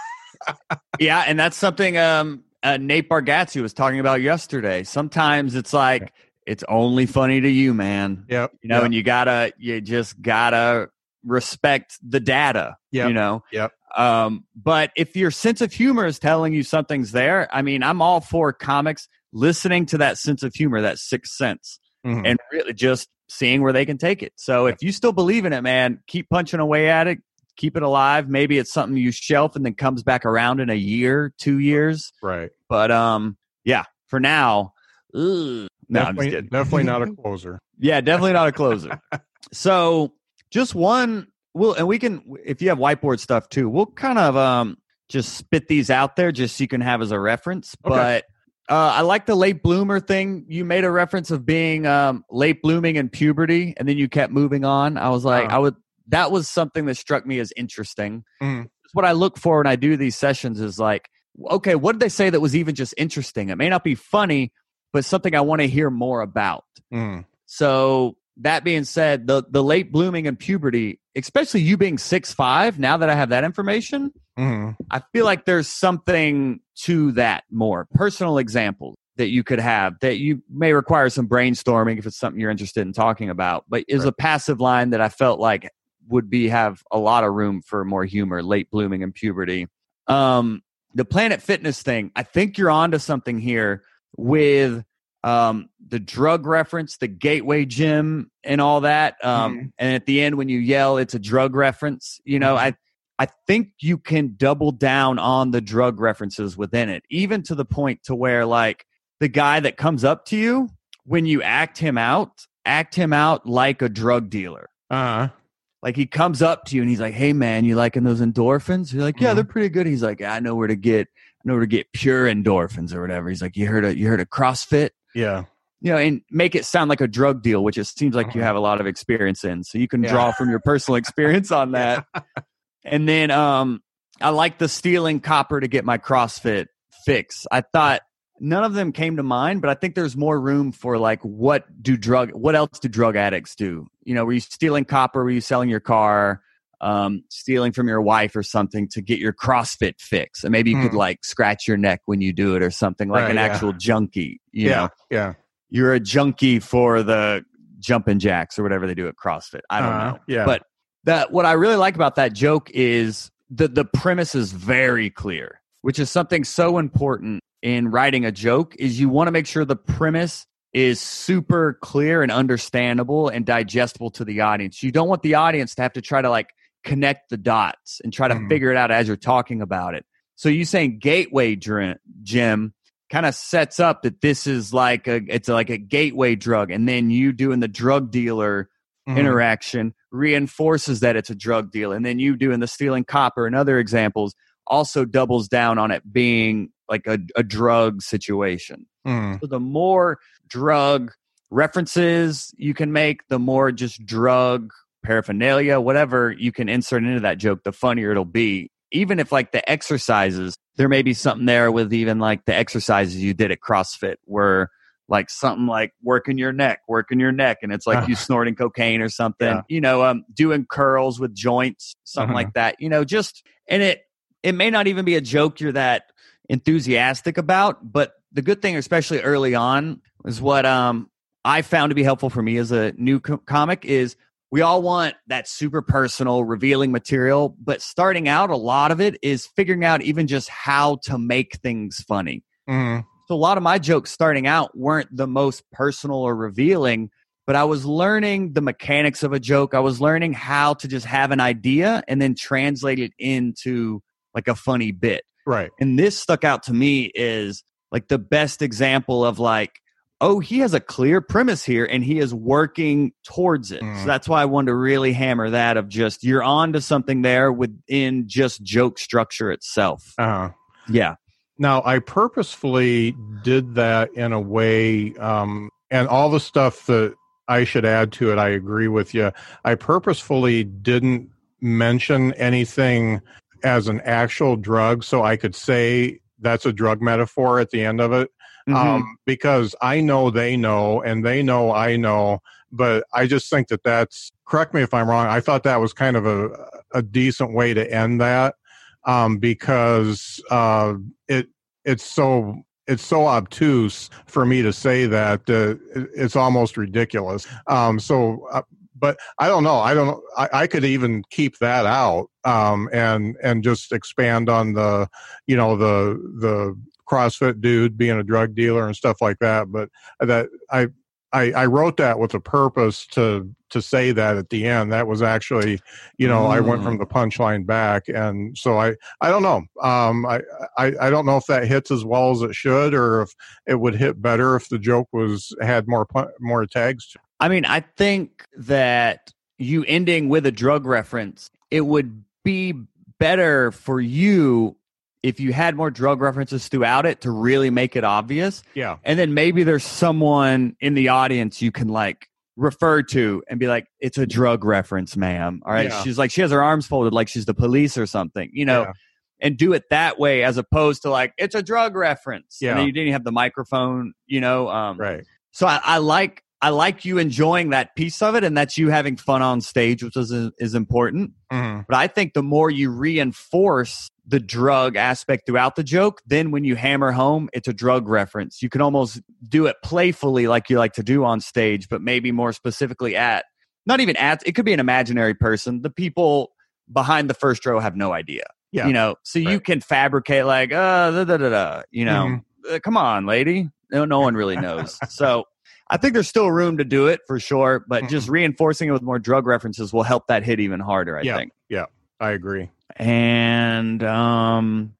yeah, and that's something um, uh, Nate Bargatze was talking about yesterday. Sometimes it's like it's only funny to you, man. yeah, You know, and you gotta, you just gotta respect the data. Yep. You know. Yep. Um, but if your sense of humor is telling you something's there, I mean, I'm all for comics listening to that sense of humor, that sixth sense. Mhm. and really just seeing where they can take it. So if you still believe in it, man, keep punching away at it, keep it alive. Maybe it's something you shelf and then comes back around in a year, two years. right. But um, yeah, for now, ugh. no, I'm just definitely, kidding. definitely not a closer. Yeah, definitely not a closer. so just one. Well, and we can if you have whiteboard stuff too. We'll kind of um just spit these out there just so you can have as a reference. Okay. But uh, I like the late bloomer thing. You made a reference of being um, late blooming in puberty, and then you kept moving on. I was like, Uh-huh. I would. That was something that struck me as interesting. It's what I look for when I do these sessions. Is like, okay, what did they say that was even just interesting? It may not be funny, but something I want to hear more about. Mm. So that being said, the the late blooming and puberty, especially you being six five, now that I have that information, Mhm. I feel like there's something to that more personal example that you could have that you may require some brainstorming if it's something you're interested in talking about. But is Right. a passive line that I felt like would be have a lot of room for more humor, late blooming and puberty. Um, the Planet Fitness thing, I think you're onto something here with um, the drug reference, the gateway gym, and all that. Um, Mhm. And at the end, when you yell, it's a drug reference. You know, I I think you can double down on the drug references within it, even to the point to where like the guy that comes up to you when you act him out, act him out like a drug dealer. Uh-huh. Like he comes up to you and he's like, "Hey man, you liking those endorphins?" You're like, "Yeah, Mhm. they're pretty good." He's like, "I know where to get, I know where to get pure endorphins or whatever." He's like, "You heard a you heard a CrossFit?" Yeah. You know, and make it sound like a drug deal, which it seems like you Mhm. have a lot of experience in. So you can Yeah. draw from your personal experience on that. And then um I like the stealing copper to get my CrossFit fix. I thought none of them came to mind, but I think there's more room for like what do drug what else do drug addicts do? You know, were you stealing copper, were you selling your car, um, stealing from your wife or something to get your CrossFit fix? And maybe you could Hmm. like scratch your neck when you do it or something like Right, an yeah. actual junkie. You yeah. know, Yeah. you're a junkie for the jumping jacks or whatever they do at CrossFit. I don't Uh-huh. know. Yeah. But that what I really like about that joke is the the premise is very clear, which is something so important in writing a joke is you want to make sure the premise is super clear and understandable and digestible to the audience. You don't want the audience to have to try to like connect the dots and try to Mhm. figure it out as you're talking about it. So you saying gateway gym kind of sets up that this is like a it's like a gateway drug and then you doing the drug dealer Mhm. interaction reinforces that it's a drug deal and then you doing the stealing copper and other examples also doubles down on it being like a, a drug situation. Mm. So the more drug references you can make, the more just drug paraphernalia, whatever you can insert into that joke, the funnier it'll be. Even if like the exercises, there may be something there with even like the exercises you did at CrossFit where like something like working your neck, working your neck, and it's like you snorting cocaine or something, Yeah. you know, um, doing curls with joints, something Uh-huh. like that, you know, just, and it, it may not even be a joke you're that enthusiastic about, but the good thing, especially early on, is what um I found to be helpful for me as a new co- comic is we all want that super personal, revealing material, but starting out, a lot of it is figuring out even just how to make things funny. Mm. So a lot of my jokes starting out weren't the most personal or revealing, but I was learning the mechanics of a joke. I was learning how to just have an idea and then translate it into like a funny bit Right. and this stuck out to me is like the best example of like oh he has a clear premise here and he is working towards it Mm. so that's why i wanted to really hammer that of just you're on to something there within just joke structure itself Uh-huh. yeah Now, I purposefully did that in a way, um, and all the stuff that I should add to it, I agree with you. I purposefully didn't mention anything as an actual drug so I could say that's a drug metaphor at the end of it. Mhm. Um, because I know they know and they know I know, but I just think that that's, correct me if I'm wrong, I thought that was kind of a, a decent way to end that um, because uh, it it's so it's so obtuse for me to say that uh, it's almost ridiculous. Um, so, uh, but I don't know. I don't. I, I could even keep that out um, and and just expand on the you know the the CrossFit dude being a drug dealer and stuff like that. But that I. I, I wrote that with a purpose to to say that at the end. That was actually, you know, I went from the punchline back, and so I I don't know. Um, I, I I don't know if that hits as well as it should, or if it would hit better if the joke was had more more tags. I mean, I think that you ending with a drug reference, it would be better for you if you had more drug references throughout it to really make it obvious. Yeah, And then maybe there's someone in the audience you can like refer to and be like, it's a drug reference, ma'am. All right. Yeah. She's like, she has her arms folded like she's the police or something, you know, Yeah. and do it that way as opposed to like, it's a drug reference. Yeah. And then you didn't have the microphone, you know. Um, right. so I, I like I like you enjoying that piece of it, and that's you having fun on stage, which is is important. Mhm. But I think the more you reinforce the drug aspect throughout the joke, then when you hammer home, it's a drug reference. You can almost do it playfully, like you like to do on stage, but maybe more specifically at not even at it could be an imaginary person. The people behind the first row have no idea. Yeah. You know, so you can fabricate like, uh, da, da, da, da, you know, uh, come on, lady. No, no one really knows. so I think there's still room to do it for sure, but just reinforcing it with more drug references will help that hit even harder, I Yeah. think. Yeah, I agree. And um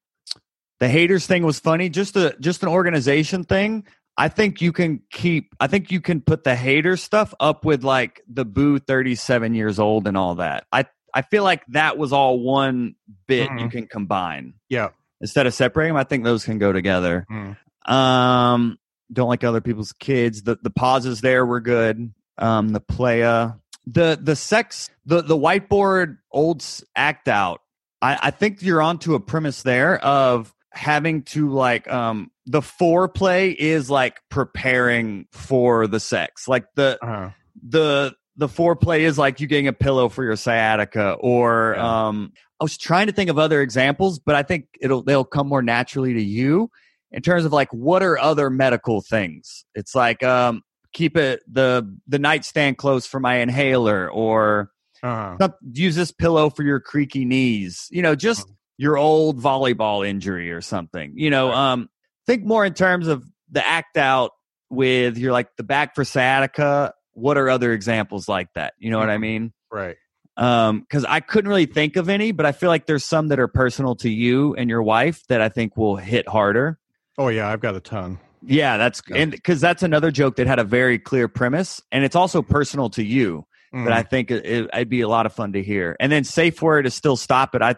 the haters thing was funny. Just a just an organization thing. I think you can keep I think you can put the hater stuff up with like the boo 37 years old and all that. I I feel like that was all one bit you Mhm. can combine. Yeah. Instead of separating them, I think those can go together. Mm. Um, don't like other people's kids. The the pauses there were good. Um, the playa, the the sex, the the whiteboard old act out. I, I think you're onto a premise there of having to like um the foreplay is like preparing for the sex. Like the Uh-huh. the the foreplay is like you getting a pillow for your sciatica or Yeah. um I was trying to think of other examples, but I think it'll they'll come more naturally to you in terms of like what are other medical things. It's like um keep it the the nightstand close for my inhaler or Uh-huh. use this pillow for your creaky knees. You know, just your old volleyball injury or something. You know, Right. um think more in terms of the act out with you're like the back for sciatica. What are other examples like that? You know what I Mhm. mean? Right. Um, because I couldn't really think of any, but I feel like there's some that are personal to you and your wife that I think will hit harder. Oh yeah, I've got a ton. Yeah, that's Yeah. and because that's another joke that had a very clear premise, and it's also personal to you. But I think it, it'd be a lot of fun to hear. And then safe word is still stop it. I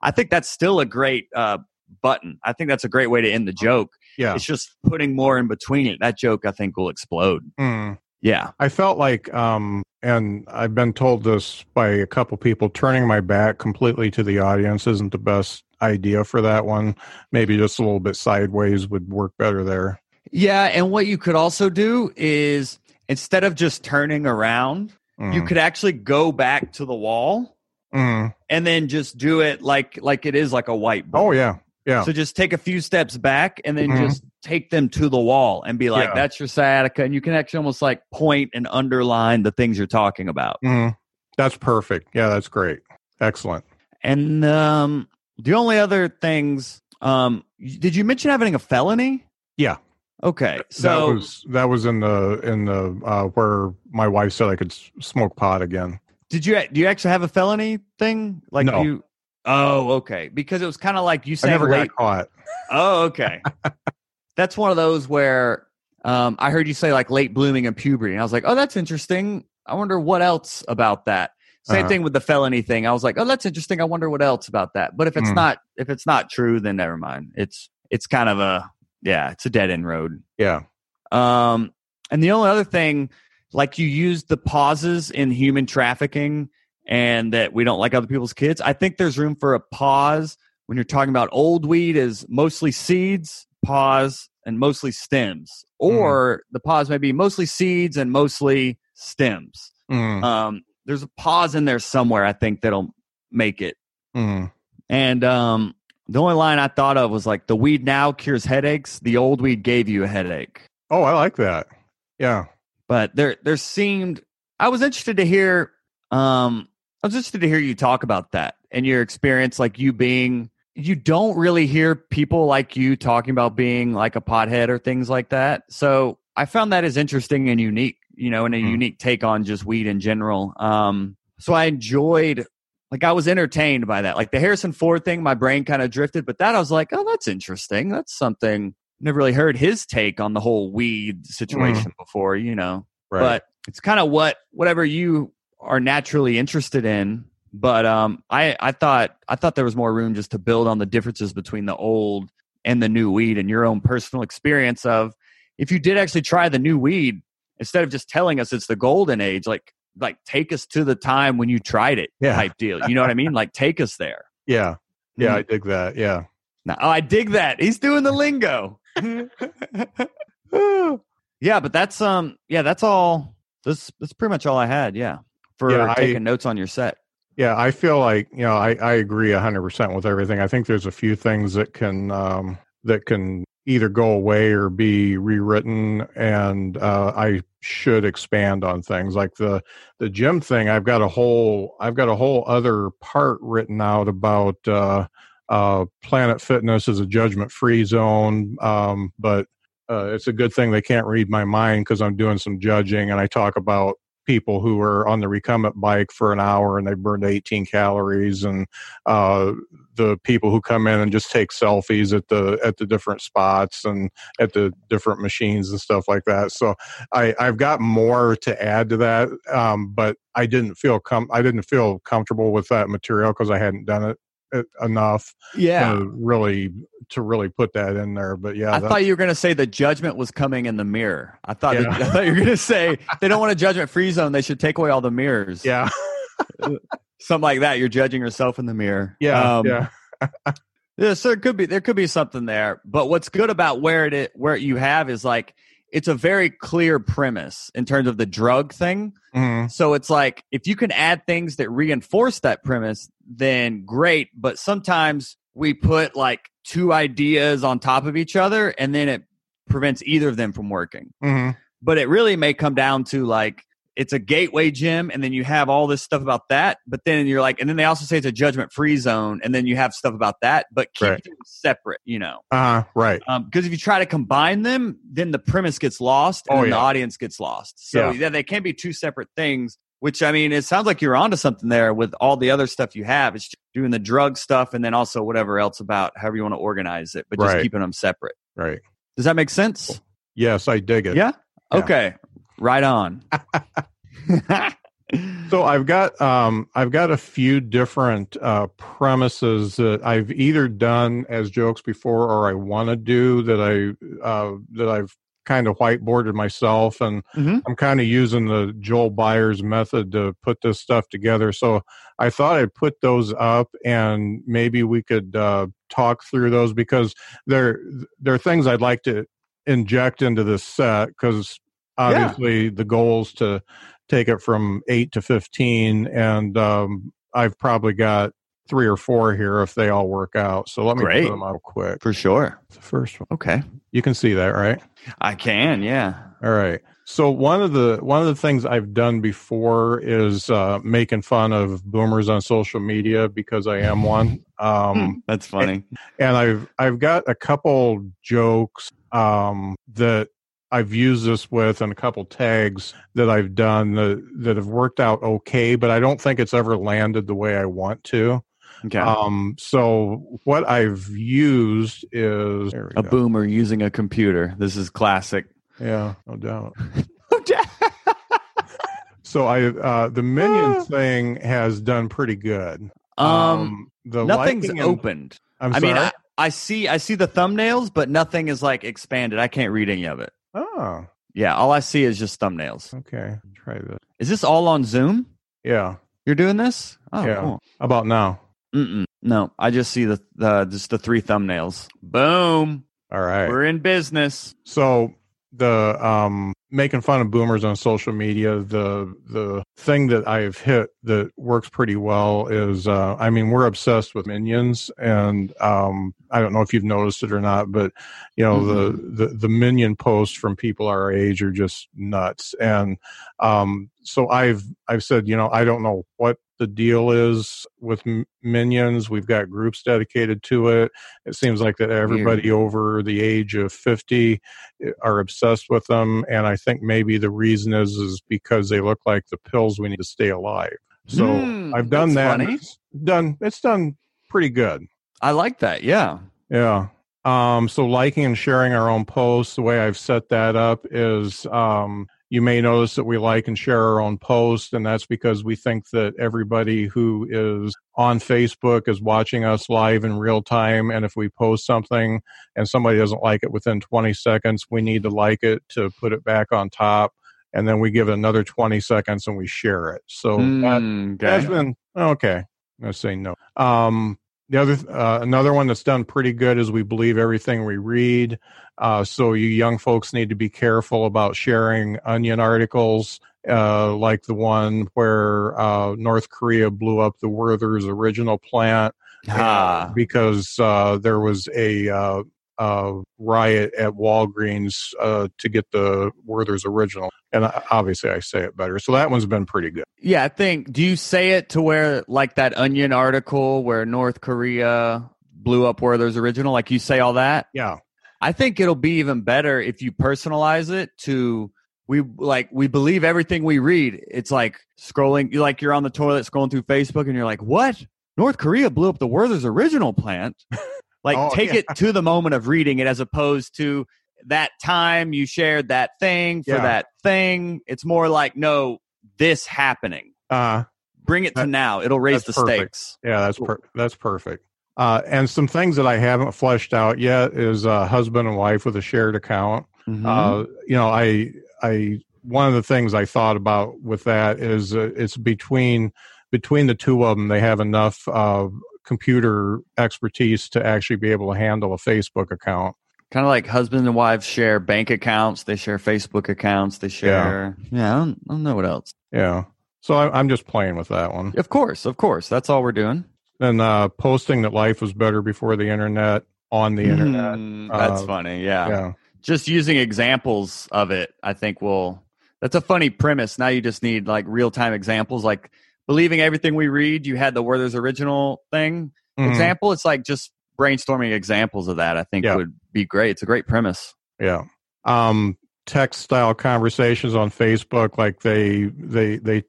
I think that's still a great uh, button. I think that's a great way to end the joke. Yeah. It's just putting more in between it. That joke, I think, will explode. Mm. Yeah. I felt like, um, and I've been told this by a couple people, turning my back completely to the audience isn't the best idea for that one. Maybe just a little bit sideways would work better there. Yeah. And what you could also do is instead of just turning around, Mm. you could actually go back to the wall Mm. and then just do it like like it is like a whiteboard. Oh yeah, yeah. So just take a few steps back and then Mhm. just take them to the wall and be like, Yeah. that's your sciatica. And you can actually almost like point and underline the things you're talking about. Mm. That's perfect. Yeah, that's great. Excellent. And um, the only other things, um, did you mention having a felony? Yeah. Okay. So that was that was in the in the uh, where my wife said I could smoke pot again. did you do you actually have a felony thing? Like No. you? Oh, okay. Because it was kind of like you saying never late. got caught. Oh, okay. that's one of those where um, I heard you say like late blooming and puberty, and I was like, oh, that's interesting. I wonder what else about that. Same Uh-huh. thing with the felony thing. I was like, oh, that's interesting. I wonder what else about that. But if it's Hmm. not, if it's not true, then never mind. It's it's kind of a yeah, it's a dead end road. Yeah. Um, and the only other thing, like you used the pauses in human trafficking and that we don't like other people's kids. I think there's room for a pause when you're talking about old weed is mostly seeds, pause, and mostly stems. Or the pause may be mostly seeds and mostly stems. Mm. Um, there's a pause in there somewhere, I think, that'll make it. Mm. And um, the only line I thought of was like, the weed now cures headaches. The old weed gave you a headache. Oh, I like that. Yeah. but there there seemed I was interested to hear um I was interested to hear you talk about that and your experience like you being you don't really hear people like you talking about being like a pothead or things like that. So I found that as interesting and unique, you know, and a Hmm. unique take on just weed in general. Um so I enjoyed like I was entertained by that. Like the Harrison Ford thing, my brain kind of drifted, but that I was like, oh, that's interesting. That's something never really heard his take on the whole weed situation before, you know. Right. But it's kind of what whatever you are naturally interested in. But um, I I thought I thought there was more room just to build on the differences between the old and the new weed and your own personal experience of if you did actually try the new weed instead of just telling us it's the golden age, like like take us to the time when you tried it Yeah. type deal. You know what I mean? Like take us there. yeah. Yeah, Mhm. I dig that. Yeah. Now, oh, I dig that. He's doing the lingo. yeah, but that's um yeah, that's all that's that's pretty much all I had, yeah. For Yeah, I- taking notes on your set. Yeah, I feel like you know I, I agree hundred percent with everything. I think there's a few things that can um, that can either go away or be rewritten, and uh, I should expand on things like the the gym thing. I've got a whole I've got a whole other part written out about uh, uh, Planet Fitness as a judgment free zone, um, but uh, it's a good thing they can't read my mind because I'm doing some judging and I talk about people who are on the recumbent bike for an hour and they burned 18 calories and uh, the people who come in and just take selfies at the at the different spots and at the different machines and stuff like that. So i i've got more to add to that um, but i didn't feel com- i didn't feel comfortable with that material because i hadn't done it enough Yeah. to really to really put that in there but yeah I thought you were going to say the judgment was coming in the mirror. I thought Yeah. I thought you were going to say they don't want a judgment free zone. They should take away all the mirrors. yeah something like that. You're judging yourself in the mirror. yeah Um, yeah Yeah, so there could be there could be something there. But what's good about where it where you have is like it's a very clear premise in terms of the drug thing. Mhm. So it's like if you can add things that reinforce that premise, then great. But sometimes we put like two ideas on top of each other and then it prevents either of them from working. Mhm. But it really may come down to like it's a gateway gym and then you have all this stuff about that. But then you're like, and then they also say it's a judgment free zone and then you have stuff about that, but keep Right. them separate, you know. uh-huh right Because if you try to combine them, then the premise gets lost and Oh, then the audience gets lost. So Yeah. yeah. they can be two separate things. Which I mean, it sounds like you're onto something there with all the other stuff you have. It's just doing the drug stuff and then also whatever else about however you want to organize it, but just Right. keeping them separate. right Does that make sense? yes i dig it Yeah. Yeah. Okay. Right on. So I've got um, I've got a few different uh, premises that I've either done as jokes before or I want to do that I uh, that I've kind of whiteboarded myself and Mhm. I'm kind of using the Joel Byars method to put this stuff together. So I thought I'd put those up and maybe we could uh, talk through those because they're they're things I'd like to inject into this set because obviously the goal is to take it from eight to fifteen and um, I've probably got three or four here if they all work out. So let me Great. put them up quick. For sure. The first one. Okay. You can see that, right? I can, yeah. All right. So one of the one of the things I've done before is uh, making fun of boomers on social media because I am one. Um, That's funny. and I've I've got a couple jokes um, that I've used this with and a couple tags that I've done that, that have worked out okay, but I don't think it's ever landed the way I want to. Okay. Um, so what I've used is a go. boomer using a computer. This is classic. Yeah, no doubt. So I uh the minion thing has done pretty good. um, the nothing's and- opened. I'm I sorry. mean, I, I see, I see the thumbnails, but nothing is like expanded. I can't read any of it. Oh, Yeah, all I see is just thumbnails. okay. Try this. Is this all on Zoom? Yeah. You're doing this? Oh, Yeah. cool. How about now? Mm-mm. No, I just see the, the just the three thumbnails. Boom. All right. We're in business. So the um making fun of boomers on social media the the thing that i've hit that works pretty well is uh i mean we're obsessed with minions and um i don't know if you've noticed it or not but you know the, the the minion posts from people our age are just nuts. And um so i've i've said you know i don't know what the deal is with m- minions. We've got groups dedicated to it. It seems like that everybody over the age of 50 are obsessed with them. And i think maybe the reason is is because they look like the pills we need to stay alive so Hmm, i've done that it's done it's done pretty good I like that. Yeah. yeah um so liking and sharing our own posts the way i've set that up is um you may notice that we like and share our own posts and that's because we think that everybody who is on facebook is watching us live in real time and if we post something and somebody doesn't like it within 20 seconds we need to like it to put it back on top and then we give it another 20 seconds and we share it so that Hmm, that's okay. been okay. I'm say no. Um, the other uh, another one that's done pretty good is we believe everything we read. Uh, so you young folks need to be careful about sharing onion articles uh, like the one where uh, North Korea blew up the Werther's original plant Ah, because uh, there was a uh, uh, riot at Walgreens uh, to get the Werther's original, and obviously I say it better. So that one's been pretty good. yeah. I think. Do you say it to where like that Onion article where North Korea blew up Werther's original? Like you say all that. Yeah. I think it'll be even better if you personalize it to we like we believe everything we read. It's like scrolling you like you're on the toilet scrolling through Facebook and you're like, "What? North Korea blew up the Werther's original plant?" like Oh, take yeah. it to the moment of reading it as opposed to that time you shared that thing for Yeah. that thing. It's more like, "No, this happening." Uh, Bring it to That- now. It'll raise the perfect. stakes. Yeah, that's per- that's perfect. Uh, and some things that I haven't fleshed out yet is uh, husband and wife with a shared account. Mhm. Uh, you know, I I one of the things I thought about with that is uh, it's between between the two of them they have enough uh, computer expertise to actually be able to handle a Facebook account. Kind of like husband and wife share bank accounts. They share Facebook accounts. They share. Yeah, I, don't, I don't know what else. Yeah, so I, I'm just playing with that one. Of course, of course. That's all we're doing. And uh, posting that life was better before the internet on the internet. Mm, that's Uh, funny. Yeah. Yeah. Just using examples of it, I think will. That's a funny premise. Now you just need like real time examples, like believing everything we read. You had the Werther's original thing Mhm. example. It's like just brainstorming examples of that. I think Yeah. would be great. It's a great premise. Yeah. Um, text style conversations on Facebook, like they they they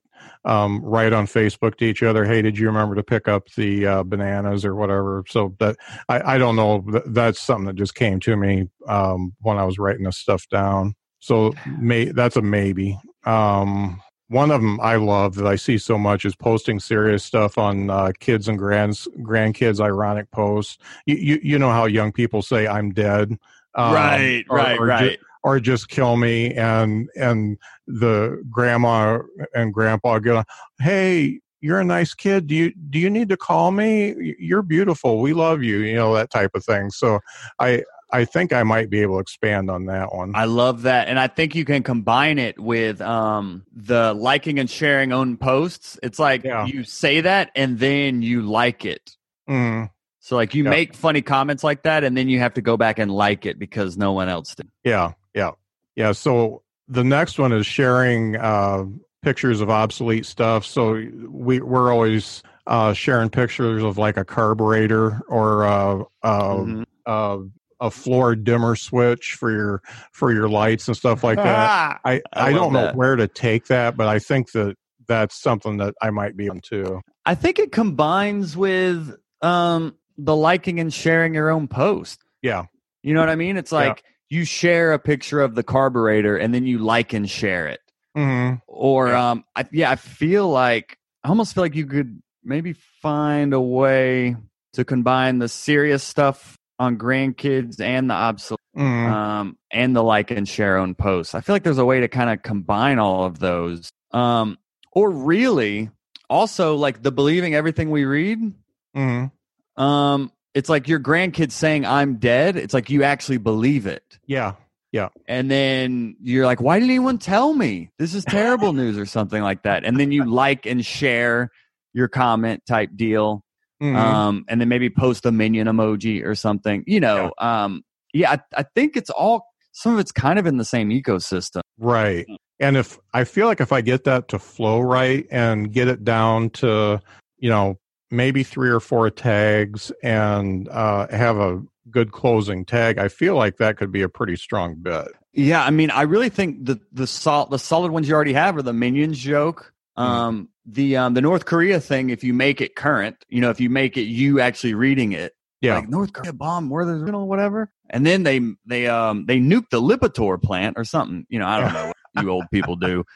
um, write on Facebook to each other, "Hey, did you remember to pick up the uh, bananas or whatever?" So that I, I don't know. That's something that just came to me um, when I was writing this stuff down. So may, that's a maybe. Um, one of them I love that I see so much is posting serious stuff on uh, kids and grands grandkids ironic posts. You, you you know how young people say I'm dead, um, right, or, right, or right. Ju- or just kill me, and and the grandma and grandpa get, hey, you're a nice kid. Do you do you need to call me? You're beautiful. We love you. You know that type of thing. So I I think I might be able to expand on that one. I love that. And I think you can combine it with um, the liking and sharing own posts. It's like yeah. you say that and then you like it. Mm. So, like, you yeah. make funny comments like that and then you have to go back and like it because no one else did. Yeah. Yeah. So, the next one is sharing uh, pictures of obsolete stuff. So, we, we're always uh, sharing pictures of like a carburetor or uh, uh, mm-hmm. a floor dimmer switch for your for your lights and stuff like that. I I, I don't know where to take that, but I think that that's something that I might be on too. I think it combines with um the liking and sharing your own post. Yeah. You know what I mean? It's like. You share a picture of the carburetor and then you like and share it. Mm-hmm. Or yeah. um I, yeah, I feel like I almost feel like you could maybe find a way to combine the serious stuff on grandkids and the obsolete mm. um, and the like and share own posts. I feel like there's a way to kind of combine all of those. Um, or really also like the believing everything we read. Mm. Um, it's like your grandkids saying I'm dead. It's like you actually believe it. Yeah. Yeah. And then you're like, why didn't anyone tell me? This is terrible news or something like that. And then you like and share your comment type deal. Mm-hmm. Um, and then maybe post a minion emoji or something. You know, yeah. um, yeah, I, I think it's all some of it's kind of in the same ecosystem. Right. And if I feel like if I get that to flow right and get it down to, you know, maybe three or four tags and uh, have a good closing tag, I feel like that could be a pretty strong bet. Yeah, I mean, I really think the the sol- the solid ones you already have are the minions joke. Mm-hmm. Um, the um, the North Korea thing, if you make it current, you know, if you make it you actually reading it, yeah, like North Korea bomb where there's you know whatever, and then they they um they nuked the Lipitor plant or something. You know, I don't know what you old people do.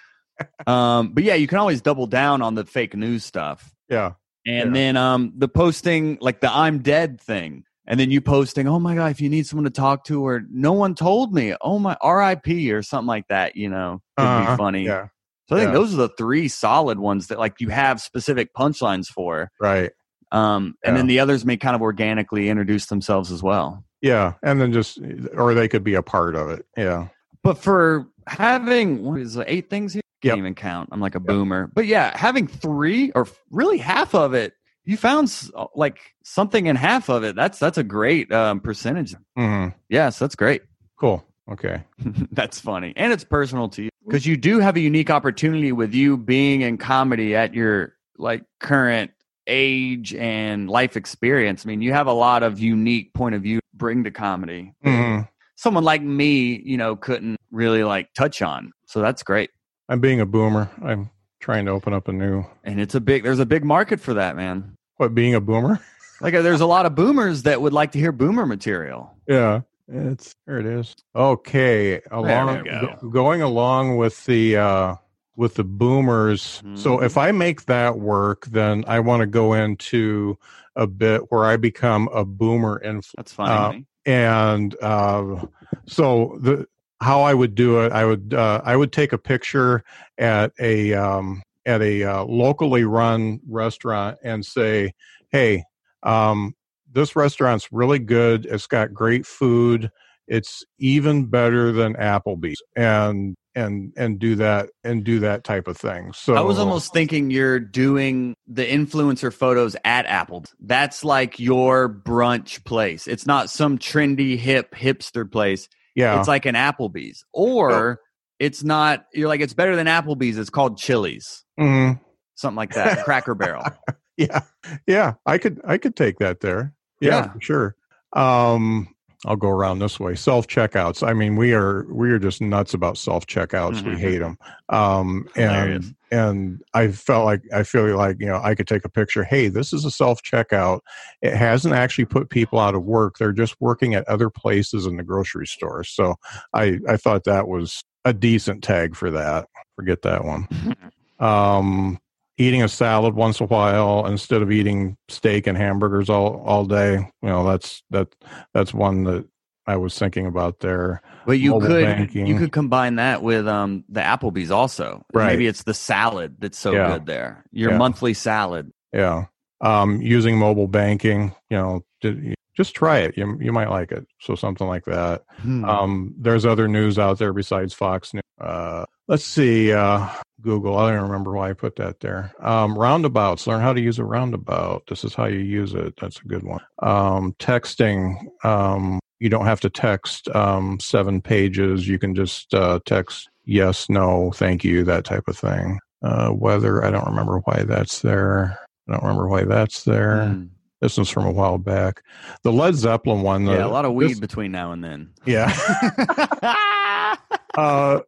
Um, but yeah, you can always double down on the fake news stuff. Yeah, and yeah. then um the posting like the I'm dead thing. And then you posting, oh my god, if you need someone to talk to, or no one told me, oh my R.I.P. or something like that, you know, could uh, be uh-huh. funny. Yeah. So I think yeah. those are the three solid ones that like you have specific punchlines for. Right. Um, and then the others may kind of organically introduce themselves as well. Yeah, and then just or they could be a part of it. Yeah. But for having what is it, eight things here? Can't even count. I'm like a yep. boomer. But yeah, having three or really half of it, you found like something in half of it. That's that's a great um, percentage. Mm-hmm. Yes, that's great. Cool. Okay. That's funny. And it's personal to you because you do have a unique opportunity with you being in comedy at your like current age and life experience. I mean, you have a lot of unique point of view to bring to comedy. Mm-hmm. Someone like me, you know, couldn't really like touch on. So that's great. I'm being a boomer. I'm trying to open up a new And it's a big there's a big market for that, man. What being a boomer? like there's a lot of boomers that would like to hear boomer material. Yeah. It's there. It is okay. Along go. going along with the uh, with the boomers. Mm-hmm. So if I make that work, then I want to go into a bit where I become a boomer influencer. That's fine. Uh, and uh, so the how I would do it, I would uh, I would take a picture at a um, at a uh, locally run restaurant and say, "Hey, um, this restaurant's really good. It's got great food. It's even better than Applebee's, and and and do that and do that type of thing. So I was almost thinking you're doing the influencer photos at Applebee's. That's like your brunch place. It's not some trendy hip hipster place. Yeah, it's like an Applebee's, or it's not. You're like it's better than Applebee's. It's called Chili's. Mm-hmm. Something like that. Cracker Barrel. yeah, yeah. I could I could take that there. Yeah, yeah. for sure. Um, I'll go around this way. Self checkouts. I mean, we are we are just nuts about self checkouts. Mm-hmm. We hate them. Um, and and I felt like I feel like you know I could take a picture. Hey, this is a self checkout. It hasn't actually put people out of work. They're just working at other places in the grocery store. So I I thought that was a decent tag for that. Forget that one. Um, eating a salad once in a while instead of eating steak and hamburgers all all day. You know, that's that that's one that I was thinking about there. But you Mobile could banking. you could combine that with um the Applebee's also. Right. Maybe it's the salad that's so Yeah. good there. Your Yeah. monthly salad. Yeah. Um, using mobile banking, you know, just try it. You you might like it. So something like that. Hmm. Um, there's other news out there besides Fox News. Uh, let's see. Uh, Google. I don't remember why I put that there. Um, roundabouts. Learn how to use a roundabout. This is how you use it. That's a good one. Um, texting. Um, you don't have to text um, seven pages. You can just uh, text yes, no, thank you, that type of thing. Uh, weather. I don't remember why that's there. I don't remember why that's there. Hmm. This was from a while back. The Led Zeppelin one. yeah, the- a lot of weed this- between now and then. yeah. Uh,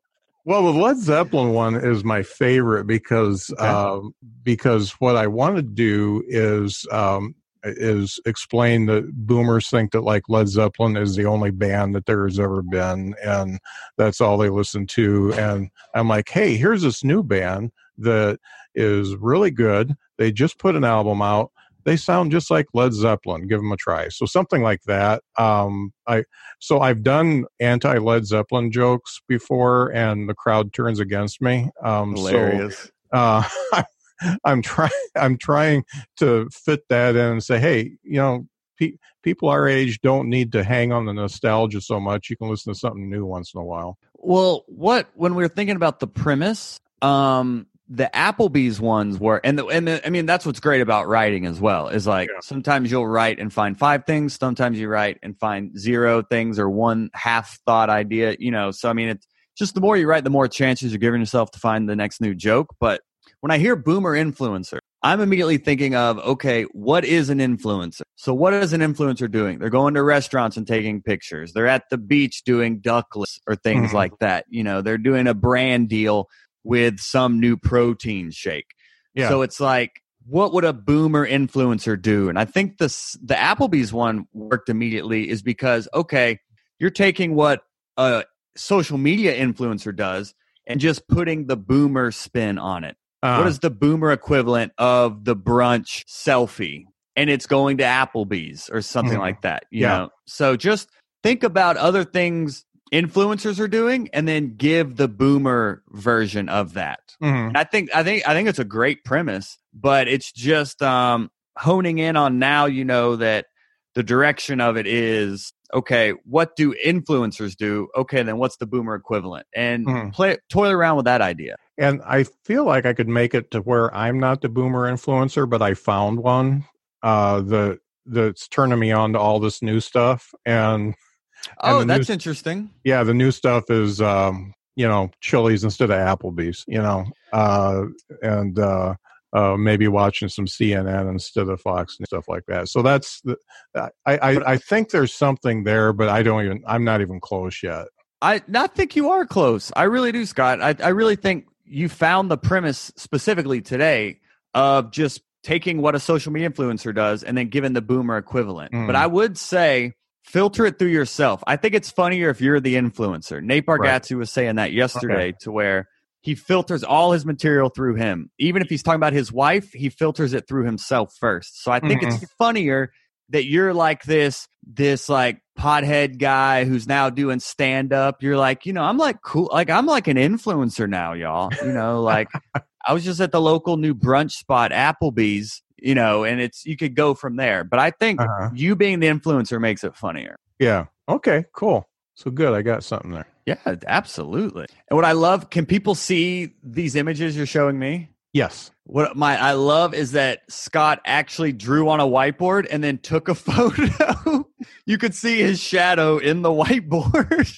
well, the Led Zeppelin one is my favorite because Okay. um, because what I want to do is um, is explain that boomers think that like Led Zeppelin is the only band that there has ever been, and that's all they listen to. And I'm like, hey, here's this new band that is really good. They just put an album out. They sound just like Led Zeppelin. Give them a try. So something like that. Um, I so I've done anti Led Zeppelin jokes before, and the crowd turns against me. Um, Hilarious. So, uh, I'm trying. I'm trying to fit that in and say, hey, you know, pe- people our age don't need to hang on the nostalgia so much. You can listen to something new once in a while. Well, what when we were thinking about the premise, um, the Applebee's ones were, and the, and the, I mean that's what's great about writing as well is like Yeah. sometimes you'll write and find five things, sometimes you write and find zero things or one half thought idea, you know. So I mean, it's just the more you write, the more chances you're giving yourself to find the next new joke. But when I hear boomer influencer, I'm immediately thinking of okay, what is an influencer? So what is an influencer doing? They're going to restaurants and taking pictures. They're at the beach doing duckless or things Mhm. like that. You know, they're doing a brand deal with some new protein shake. Yeah. So it's like, what would a boomer influencer do? And I think this the Applebee's one worked immediately is because okay, you're taking what a social media influencer does and just putting the boomer spin on it Uh, what is the boomer equivalent of the brunch selfie and it's going to applebee's or something Mhm. like that you Yeah. know so just think about other things influencers are doing and then give the boomer version of that mhm. I think i think i think it's a great premise but it's just um honing in on now you know that the direction of it is okay what do influencers do okay then what's the boomer equivalent and Mhm. play toy around with that idea And I feel like I could make it to where I'm not the boomer influencer, but I found one uh, that that's turning me on to all this new stuff. And oh that's news- interesting yeah, the new stuff is um, you know Chili's instead of Applebee's. You know, uh, and uh, uh, maybe watching some CNN instead of Fox and stuff like that. So that's the, I, I I think there's something there, but I don't even I'm not even close yet. I not think you are close. I really do, Scott. I, I really think you found the premise specifically today of just taking what a social media influencer does and then giving the boomer equivalent. Mm. But I would say filter it through yourself. I think it's funnier if you're the influencer. Nate Right. Bargatze was saying that yesterday to where he filters all his material through him. Even if he's talking about his wife, he filters it through himself first. So I think it's mm-hmm. funnier that you're like this this like pothead guy who's now doing stand up. You're like, you know, I'm like cool like I'm like an influencer now, y'all. You know, like I was just at the local new brunch spot, Applebee's, you know, and it's you could go from there. But I think Uh-huh. you being the influencer makes it funnier. Yeah. Okay. Cool. So good. I got something there. Yeah, absolutely. And what I love, can people see these images you're showing me? Yes. What my I love is that Scott actually drew on a whiteboard and then took a photo. you could see his shadow in the whiteboard.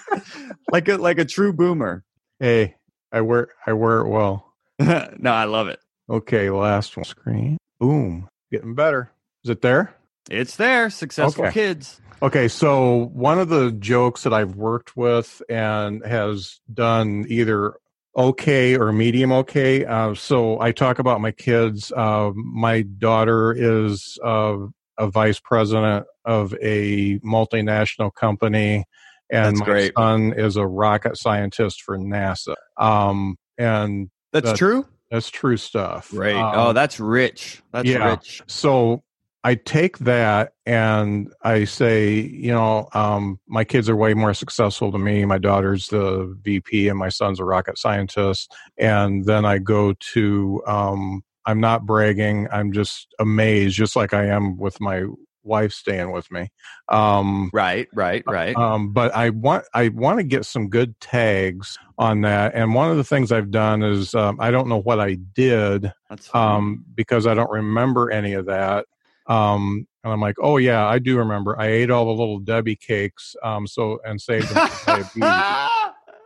like a like a true boomer. Hey, I wear I wear it well. no, I love it. Okay, last one. Screen. Boom. Getting better. Is it there? It's there. Successful Okay. kids. Okay, so one of the jokes that I've worked with and has done either okay or medium okay. Uh, so I talk about my kids. Uh, my daughter is uh, a vice president of a multinational company, and That's my great. son is a rocket scientist for NASA. Um, and That's, That's- true. That's true stuff. Right. Um, oh, that's rich. That's yeah. rich. So I take that and I say, you know, um, my kids are way more successful than me. My daughter's the VP and my son's a rocket scientist. And then I go to, um, I'm not bragging. I'm just amazed, just like I am with my wife staying with me. Um, Right. Right. Right. um, but I want I want to get some good tags on that. And one of the things I've done is um, I don't know what I did um, because I don't remember any of that. Um, and I'm like, oh yeah, I do remember. I ate all the little Debbie cakes, um, so and saved them.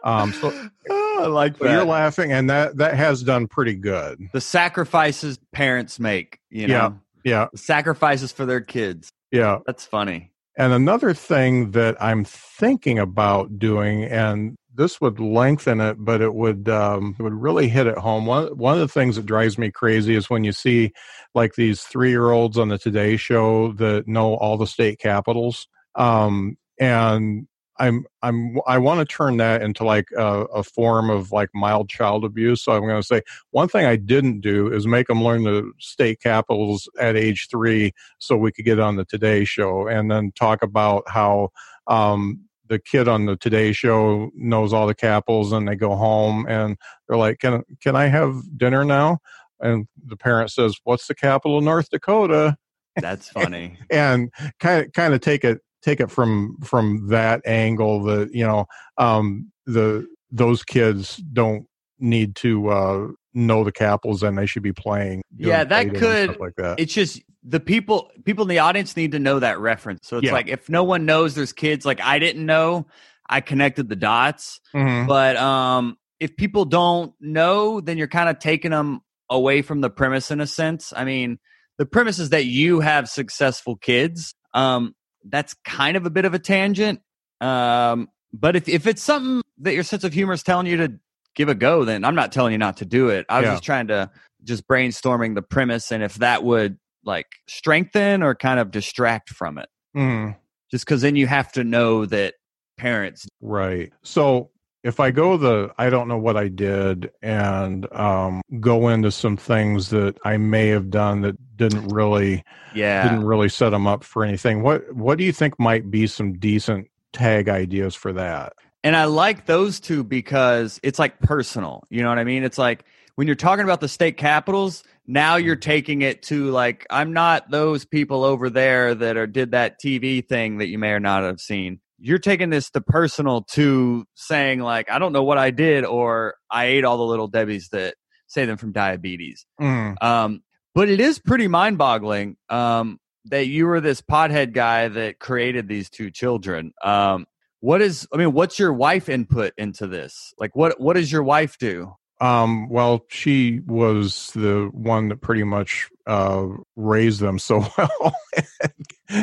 Um, so I like so you're laughing, and that that has done pretty good. the sacrifices parents make. You know, Yeah. Sacrifices for their kids. yeah. That's funny. And another thing that I'm thinking about doing, and this would lengthen it, but it would um, it would really hit it home. One one of the things that drives me crazy is when you see like these three year olds on the Today Show that know all the state capitals, um, and I'm I'm I want to turn that into like a, a form of like mild child abuse. So I'm going to say one thing I didn't do is make them learn the state capitals at age three so we could get on the Today Show and then talk about how um, the kid on the Today Show knows all the capitals and they go home and they're like, "Can can I have dinner now?" And the parent says, "What's the capital of North Dakota?" That's funny. And kind of kind of take it take it from from that angle that you know um, the those kids don't need to uh, know the capitals and they should be playing. Yeah, that could- like that. it's just the people people in the audience need to know that reference. So it's Yeah. like if no one knows there's kids, like I didn't know, I connected the dots. Mhm. But um if people don't know, then you're kind of taking them away from the premise in a sense. I mean, the premise is that you have successful kids. Um that's kind of a bit of a tangent. Um but if if it's something that your sense of humor is telling you to give a go, then I'm not telling you not to do it. I was Yeah. just trying to just brainstorming the premise and if that would like strengthen or kind of distract from it. Mhm. Just because then you have to know that parents. Right. So if I go the I don't know what I did and um, go into some things that I may have done that didn't really Yeah. didn't really set them up for anything. What what do you think might be some decent tag ideas for that? And I like those two because it's like personal. You know what I mean? It's like when you're talking about the state capitals, now you're taking it to like, I'm not those people over there that are did that TV thing that you may or not have seen. You're taking this to personal to saying like, I don't know what I did or I ate all the little Debbie's that save them from diabetes. Mm, Um, but it is pretty mind boggling um, that you were this pothead guy that created these two children. Um, what is, I mean, what's your wife input into this? Like, what what does your wife do? Um, well, she was the one that pretty much uh, raised them so well.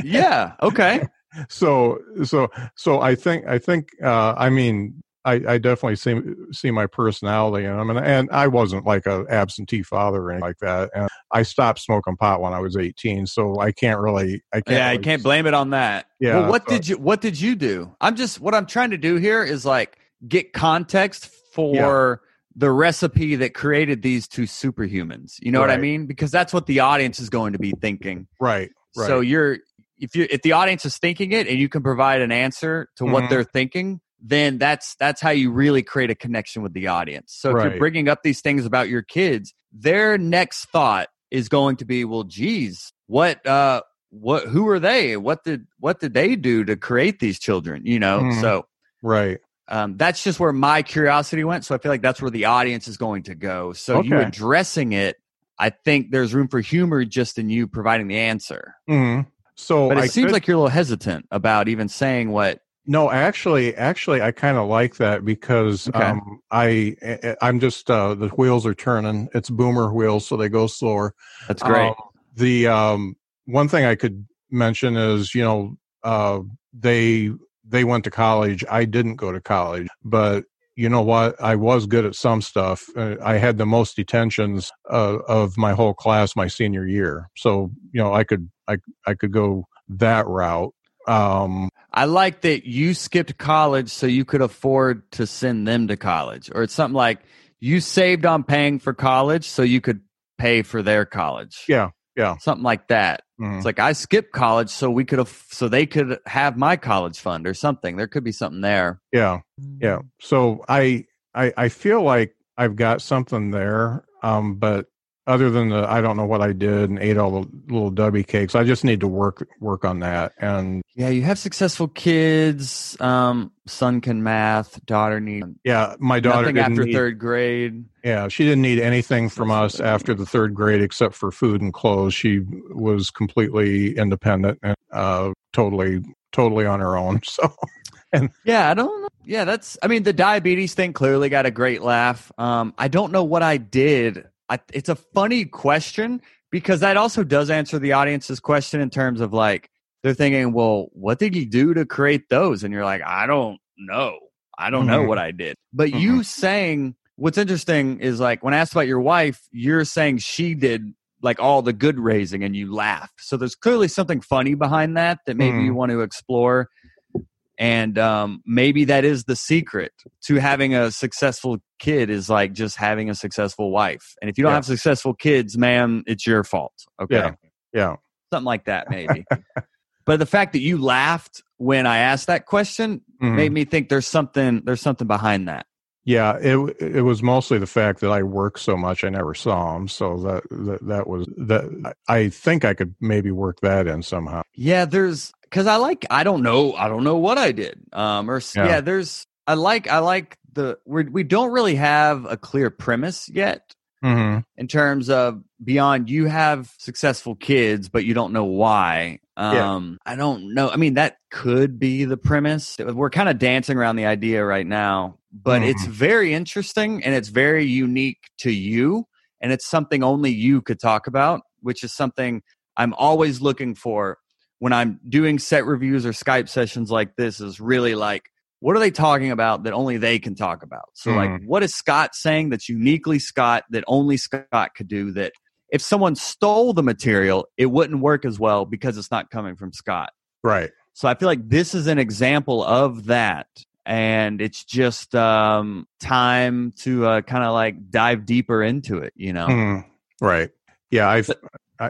Yeah. Okay. So so so I think I think uh, I mean I, I definitely see see my personality in them, and and I wasn't like a absentee father or anything like that. And I stopped smoking pot when I was eighteen, so I can't really I can't yeah, I can't blame it on that. Yeah, Well, what so- did you What did you do? I'm just what I'm trying to do here is like get context for the recipe that created these two superhumans. You know what I mean? Because that's what the audience is going to be thinking. right right So you're if you if the audience is thinking it and you can provide an answer to what Mhm. they're thinking, then that's that's how you really create a connection with the audience. So if Right. you're bringing up these things about your kids, their next thought is going to be, well, geez, what uh what who are they? What did what did they do to create these children? You know, Mhm. so right um, that's just where my curiosity went. So I feel like that's where the audience is going to go. So you Okay. addressing it, I think there's room for humor just in you providing the answer. hmm so But it I seems could- like you're a little hesitant about even saying what. No, actually, actually, I kind of like that because Okay. um, I I- I'm just uh, the wheels are turning. It's boomer wheels, so they go slower. That's great. Um, the um, one thing I could mention is you know uh, they they went to college. I didn't go to college, but you know what? I was good at some stuff. Uh, I had the most detentions uh, of my whole class my senior year, so you know I could I I could go that route. Um, I like that you skipped college so you could afford to send them to college, or it's something like you saved on paying for college so you could pay for their college. Yeah, yeah. Something like that. Mhm. It's like I skipped college so we could have so they could have my college fund or something. There could be something there. Yeah, yeah. So I, I, I feel like I've got something there, um, but other than the, I don't know what I did and ate all the little Debbie cakes. I just need to work work on that. And Yeah, you have successful kids. Um, son can math. Daughter need yeah, my daughter nothing didn't after need, third grade. Yeah, she didn't need anything from us after the third grade except for food and clothes. She was completely independent and uh, totally, totally on her own. So And, Yeah, I don't know. Yeah, that's. I mean, the diabetes thing clearly got a great laugh. Um, I don't know what I did. I, it's a funny question because that also does answer the audience's question in terms of like they're thinking, well, what did you do to create those? And you're like, I don't know. I don't know Mhm. what I did. But you saying what's interesting is like when asked about your wife, you're saying she did like all the good raising and you laughed. So there's clearly something funny behind that that maybe you Mhm. want to explore. And um, maybe that is the secret to having a successful kid is like just having a successful wife. And if you don't Yeah. have successful kids, man, it's your fault. Okay. Yeah. yeah, Something like that, maybe. but the fact that you laughed when I asked that question Mhm. made me think there's something there's something behind that. yeah. It it was mostly the fact that I worked so much. I never saw him, So that that, that was that. I think I could maybe work that in somehow. Yeah, there's because I like I don't know I don't know what I did. Um, or Yeah. yeah, there's I like I like the we we don't really have a clear premise yet Mm-hmm. in terms of beyond you have successful kids but you don't know why. Yeah. Um, I don't know. I mean, that could be the premise. We're kind of dancing around the idea right now, but Mhm. it's very interesting and it's very unique to you, and it's something only you could talk about, which is something I'm always looking for when I'm doing set reviews or Skype sessions like this. Is really like, what are they talking about that only they can talk about? So, like, Mhm. what is Scott saying that's uniquely Scott that only Scott could do that? If someone stole the material, it wouldn't work as well because it's not coming from Scott. Right. So I feel like this is an example of that. And it's just um, time to uh, kind of like dive deeper into it, you know? Mhm. Right. Yeah. I, But-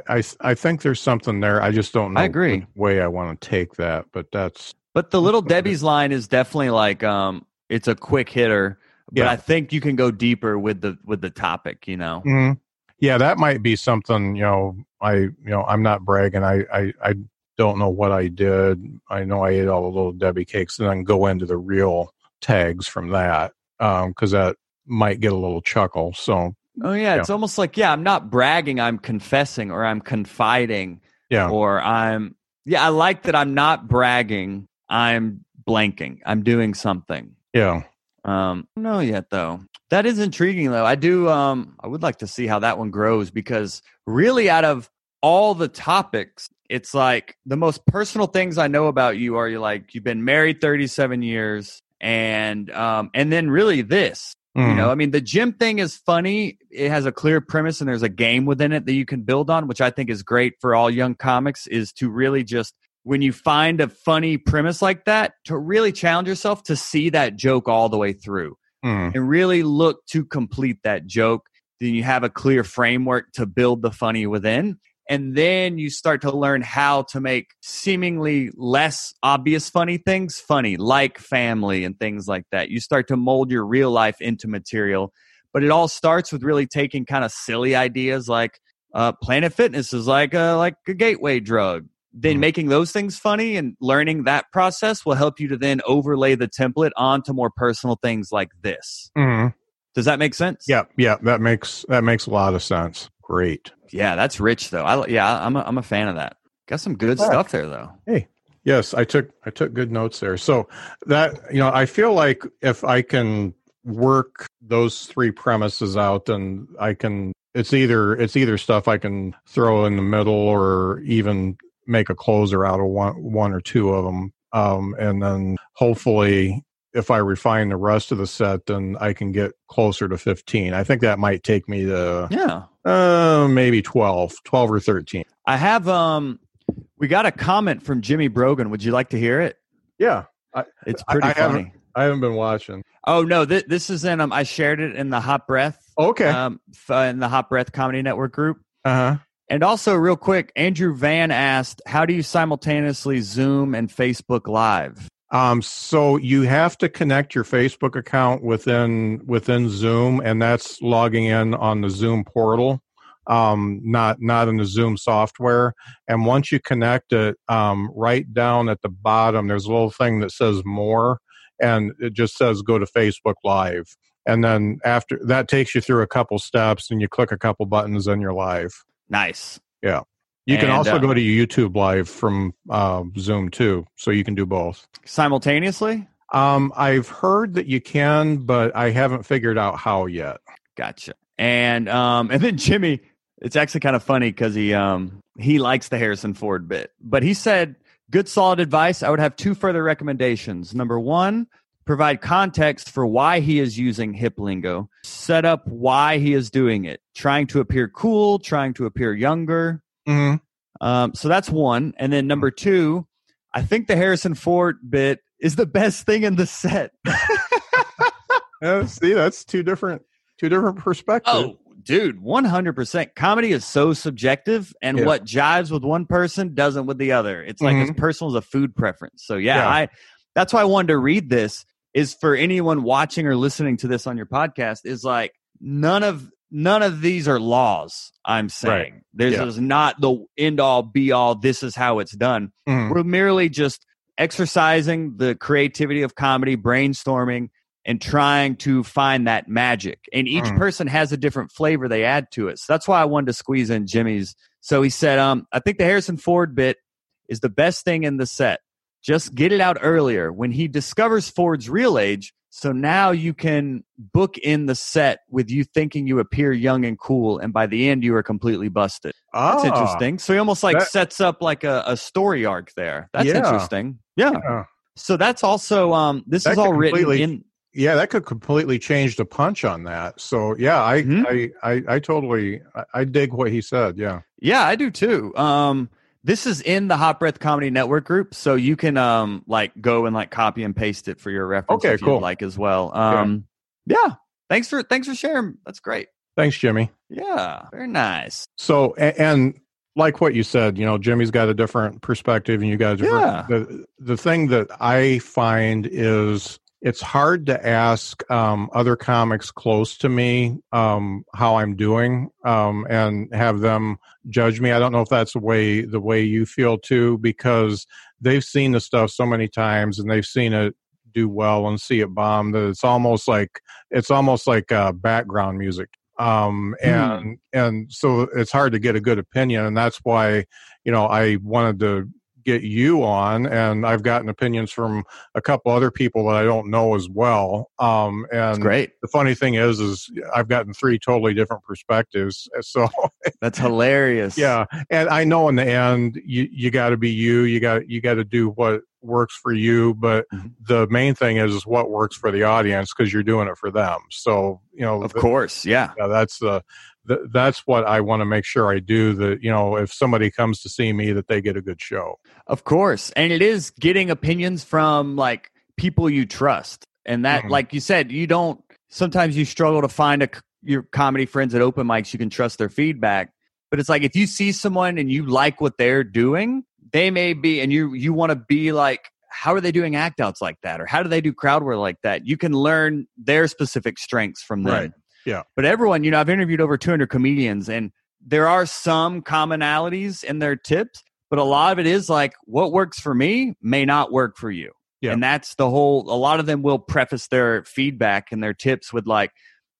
I I I think there's something there. I just don't know. I agree. way I want to take that, but that's But the little Debbie's line is definitely like um, it's a quick hitter. But Yeah. I think you can go deeper with the with the topic, you know? Mhm. Yeah, that might be something. You know, I you know I'm not bragging. I I I don't know what I did. I know I ate all the little Debbie cakes, and then go into the real tags from that because that might get a little chuckle. So Oh yeah, Yeah. it's almost like yeah, I'm not bragging, I'm confessing or I'm confiding yeah, or I'm yeah, I like that I'm not bragging, I'm blanking. I'm doing something. yeah, Um no yet though. That is intriguing though. I do um I would like to see how that one grows because really out of all the topics, it's like the most personal things I know about you are you like you've been married 37 years and um and then really this you Mhm. know, I mean, the gym thing is funny. It has a clear premise and there's a game within it that you can build on, which I think is great for all young comics is to really just when you find a funny premise like that, to really challenge yourself to see that joke all the way through Mhm. and really look to complete that joke. Then you have a clear framework to build the funny within. And then you start to learn how to make seemingly less obvious funny things funny, like family and things like that. You start to mold your real life into material. But it all starts with really taking kind of silly ideas like uh, Planet Fitness is like a, like a gateway drug. Then Mhm. making those things funny and learning that process will help you to then overlay the template onto more personal things like this. Mhm. Does that make sense? yeah, yeah. That makes that makes a lot of sense. Great. Yeah, that's rich though. I yeah, I'm a, I'm a fan of that. Got some good Yeah. stuff there though. Hey, yes, I took I took good notes there. So that you know, I feel like if I can work those three premises out, then I can. It's either it's either stuff I can throw in the middle, or even make a closer out of one one or two of them, um, and then hopefully. If I refine the rest of the set, then I can get closer to 15. I think that might take me to Yeah. uh, maybe 12, 12 or 13. I have um we got a comment from Jimmy Brogan. Would you like to hear it? Yeah. It's I- pretty I haven't- funny. I haven't been watching. Oh no, th- this is in. Um, I shared it in the Hot Breath. Okay. Um, f- in the Hot Breath Comedy Network group. Uh huh. And also, real quick, Andrew Van asked, "How do you simultaneously Zoom and Facebook Live?" Um, so you have to connect your Facebook account within within Zoom, and that's logging in on the Zoom portal, um, not not in the Zoom software. And once you connect it, um, right down at the bottom, there's a little thing that says "More," and it just says "Go to Facebook Live." And then after that takes you through a couple steps, and you click a couple buttons, and you're live. Nice. You can And, also uh, go to YouTube Live from uh, Zoom too, so you can do both. Simultaneously. Um, I've heard that you can, but I haven't figured out how yet. Gotcha. And um, and then Jimmy, it's actually kind of funny because he um he likes the Harrison Ford bit, but he said, "Good, solid advice. I would have two further recommendations. Number one." Provide context for why he is using hip lingo. Set up why he is doing it. Trying to appear cool, trying to appear younger. Mm-hmm. Um, so that's one. And then number two, I think the Harrison Ford bit is the best thing in the set. Oh, see, that's two different two different perspectives. Oh, dude, 100%. Comedy is so subjective, and Yeah. what jives with one person doesn't with the other. It's like as personal as a food preference. So, yeah, Yeah. I that's why I wanted to read this is for anyone watching or listening to this on your podcast is like none of none of these are laws i'm saying this Yeah. is not the end all be all this is how it's done Mhm. we're merely just exercising the creativity of comedy, brainstorming, and trying to find that magic. And each Mm. person has a different flavor they add to it. So that's why I wanted to squeeze in Jimmy's. So he said, um, I think the Harrison Ford bit is the best thing in the set. Just get it out earlier when he discovers Ford's real age. So now you can book in the set with you thinking you appear young and cool, and by the end you are completely busted. That's Ah, interesting. So he almost like That- sets up like a, a story arc there. That's Yeah. interesting. Yeah. yeah. So that's also um this That is all written in Yeah, that could completely change the punch on that. So yeah, I Mhm. I, I I totally I, I dig what he said. Yeah. Yeah, I do too. Um this is in the Hot Breath Comedy Network group, so you can um like go and like copy and paste it for your reference Okay, if cool. you'd like as well. Um yeah. Thanks for thanks for sharing. That's great. Thanks, Jimmy. Yeah, very nice. So a- and like what you said, you know, Jimmy's got a different perspective, and you guys. a different. Yeah. The the thing that I find is it's hard to ask um, other comics close to me um, how I'm doing um, and have them judge me. I don't know if that's the way the way you feel too, because they've seen the stuff so many times and they've seen it do well and see it bomb that it's almost like it's almost like uh, background music um and and so it's hard to get a good opinion and that's why you know i wanted to get you on and i've gotten opinions from a couple other people that i don't know as well um That's and great. the funny thing is is i've gotten three totally different perspectives so That's hilarious. yeah and i know in the end you you got to be you you got you got to do what works for you but Mhm. the main thing is, is what works for the audience because you're doing it for them so you know Of the- course. Yeah. yeah, that's the, the that's what I want to make sure I do. That you know, if somebody comes to see me, that they get a good show. Of course. And it is getting opinions from like people you trust. And that, Mhm. like you said, you don't, sometimes you struggle to find a, your comedy friends at open mics, you can trust their feedback. But it's like if you see someone and you like what they're doing, they may be, and you, you want to be like, how are they doing act outs like that? Or how do they do crowd work like that? You can learn their specific strengths from them. Right. Yeah. But everyone, you know, I've interviewed over 200 comedians and there are some commonalities in their tips, but a lot of it is like what works for me may not work for you. Yeah. And that's the whole, a lot of them will preface their feedback and their tips with like,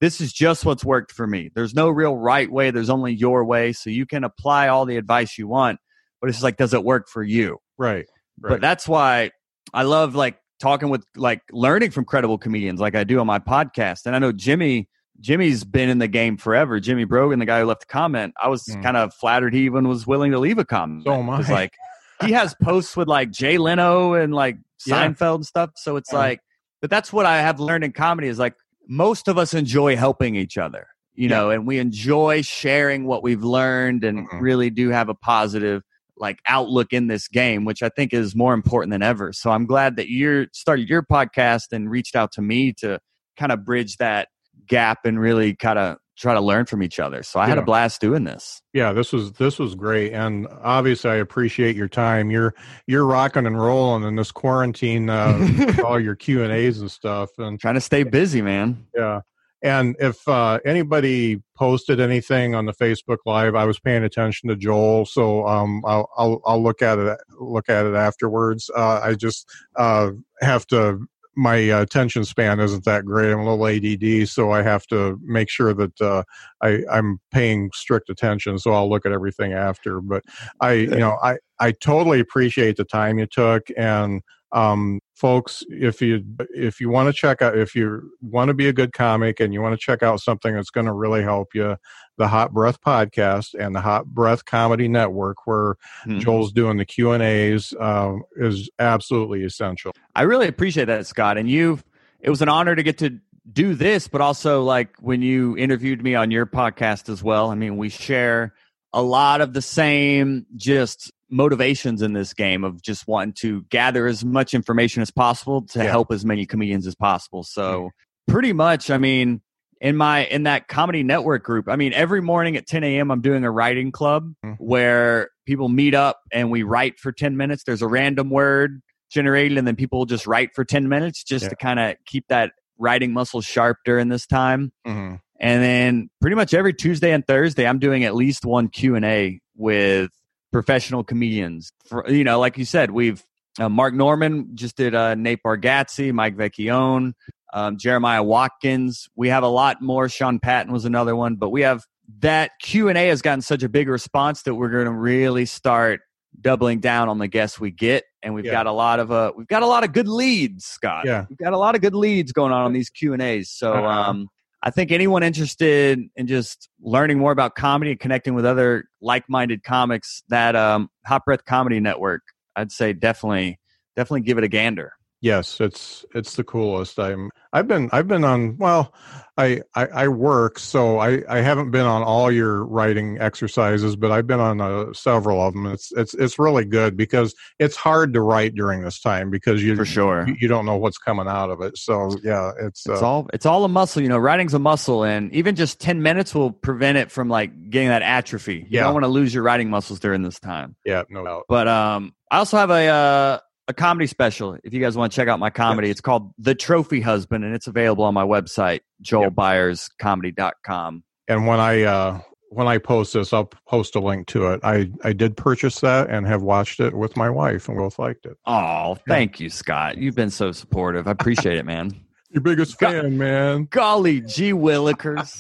this is just what's worked for me. There's no real right way. There's only your way. So you can apply all the advice you want, but it's like, does it work for you? Right. But that's why I love like talking with like learning from credible comedians like I do on my podcast. And I know Jimmy Jimmy's been in the game forever. Jimmy Brogan, the guy who left a comment, I was Mm. kind of flattered he even was willing to leave a comment. So am I. like he has posts with like Jay Leno and like Seinfeld and stuff. So it's Yeah. like, but that's what I have learned in comedy is like most of us enjoy helping each other, you Yeah. know, and we enjoy sharing what we've learned and Mhm. really do have a positive like outlook in this game, which I think is more important than ever. So I'm glad that you started your podcast and reached out to me to kind of bridge that gap and really kind of try to learn from each other. So I had a blast doing this. Yeah, this was this was great, and obviously I appreciate your time. You're you're rocking and rolling in this quarantine, uh, all your Q and A's and stuff, and trying to stay busy, man. Yeah, and if uh, anybody posted anything on the Facebook Live, I was paying attention to Joel, so um, I'll, I'll, I'll look at it look at it afterwards. Uh, I just uh, have to. My attention span isn't that great. I'm a little ADD, so I have to make sure that uh, I, I'm paying strict attention. So I'll look at everything after. But I, you know, I I totally appreciate the time you took and um, folks if you if you want to check out if you want to be a good comic and you want to check out something that's going to really help you the hot breath podcast and the hot breath comedy network where mm-hmm. joel's doing the q and a's uh, is absolutely essential i really appreciate that scott and you've it was an honor to get to do this but also like when you interviewed me on your podcast as well i mean we share a lot of the same just motivations in this game of just wanting to gather as much information as possible to yeah. help as many comedians as possible. So pretty much, I mean, in my in that comedy network group, I mean, every morning at 10 a.m. I'm doing a writing club mm-hmm. where people meet up and we write for 10 minutes. There's a random word generated, and then people just write for 10 minutes just yeah. to kind of keep that writing muscle sharp during this time. Mm-hmm. And then pretty much every Tuesday and Thursday, I'm doing at least one Q and A with professional comedians. For, you know, like you said, we've uh, Mark Normand just did uh, Nate Bargatze, Mike Vecchione, um, Jeremiah Watkins. We have a lot more. Sean Patton was another one, but we have that Q and A has gotten such a big response that we're going to really start doubling down on the guests we get, and we've yeah. got a lot of uh, we've got a lot of good leads, Scott. Yeah, we've got a lot of good leads going on on these Q and A's. So, uh-huh. um, I think anyone interested in just learning more about comedy and connecting with other like-minded comics, that um, Hot Breath Comedy Network, I'd say definitely, definitely give it a gander. Yes, it's it's the coolest. I'm I've been I've been on well, I, I, I work so I I haven't been on all your writing exercises, but I've been on uh, several of them. It's it's it's really good because it's hard to write during this time because you for sure you, you don't know what's coming out of it. So yeah, it's it's uh, all it's all a muscle. You know, writing's a muscle, and even just ten minutes will prevent it from like getting that atrophy. You yeah. don't want to lose your writing muscles during this time. Yeah, no doubt. But um, I also have a uh a comedy special. If you guys want to check out my comedy, yes. it's called The Trophy Husband, and it's available on my website, joelbyarscomedy.com. And when I uh, when I post this, I'll post a link to it. I I did purchase that and have watched it with my wife, and both liked it. Oh, thank yeah. you, Scott. You've been so supportive. I appreciate it, man. Your biggest fan, Go- man. Golly, gee willikers.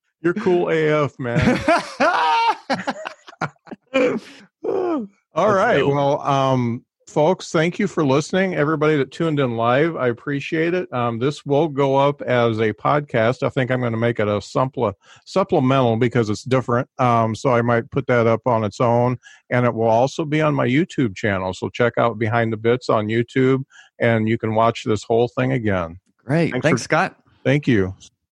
You're cool AF, man. All right. Dope. Well, um, folks, thank you for listening. Everybody that tuned in live, I appreciate it. Um, this will go up as a podcast. I think I'm going to make it a supple- supplemental because it's different. Um, so I might put that up on its own, and it will also be on my YouTube channel. So check out Behind the Bits on YouTube, and you can watch this whole thing again. Great. Thanks, Thanks for, Scott. Thank you.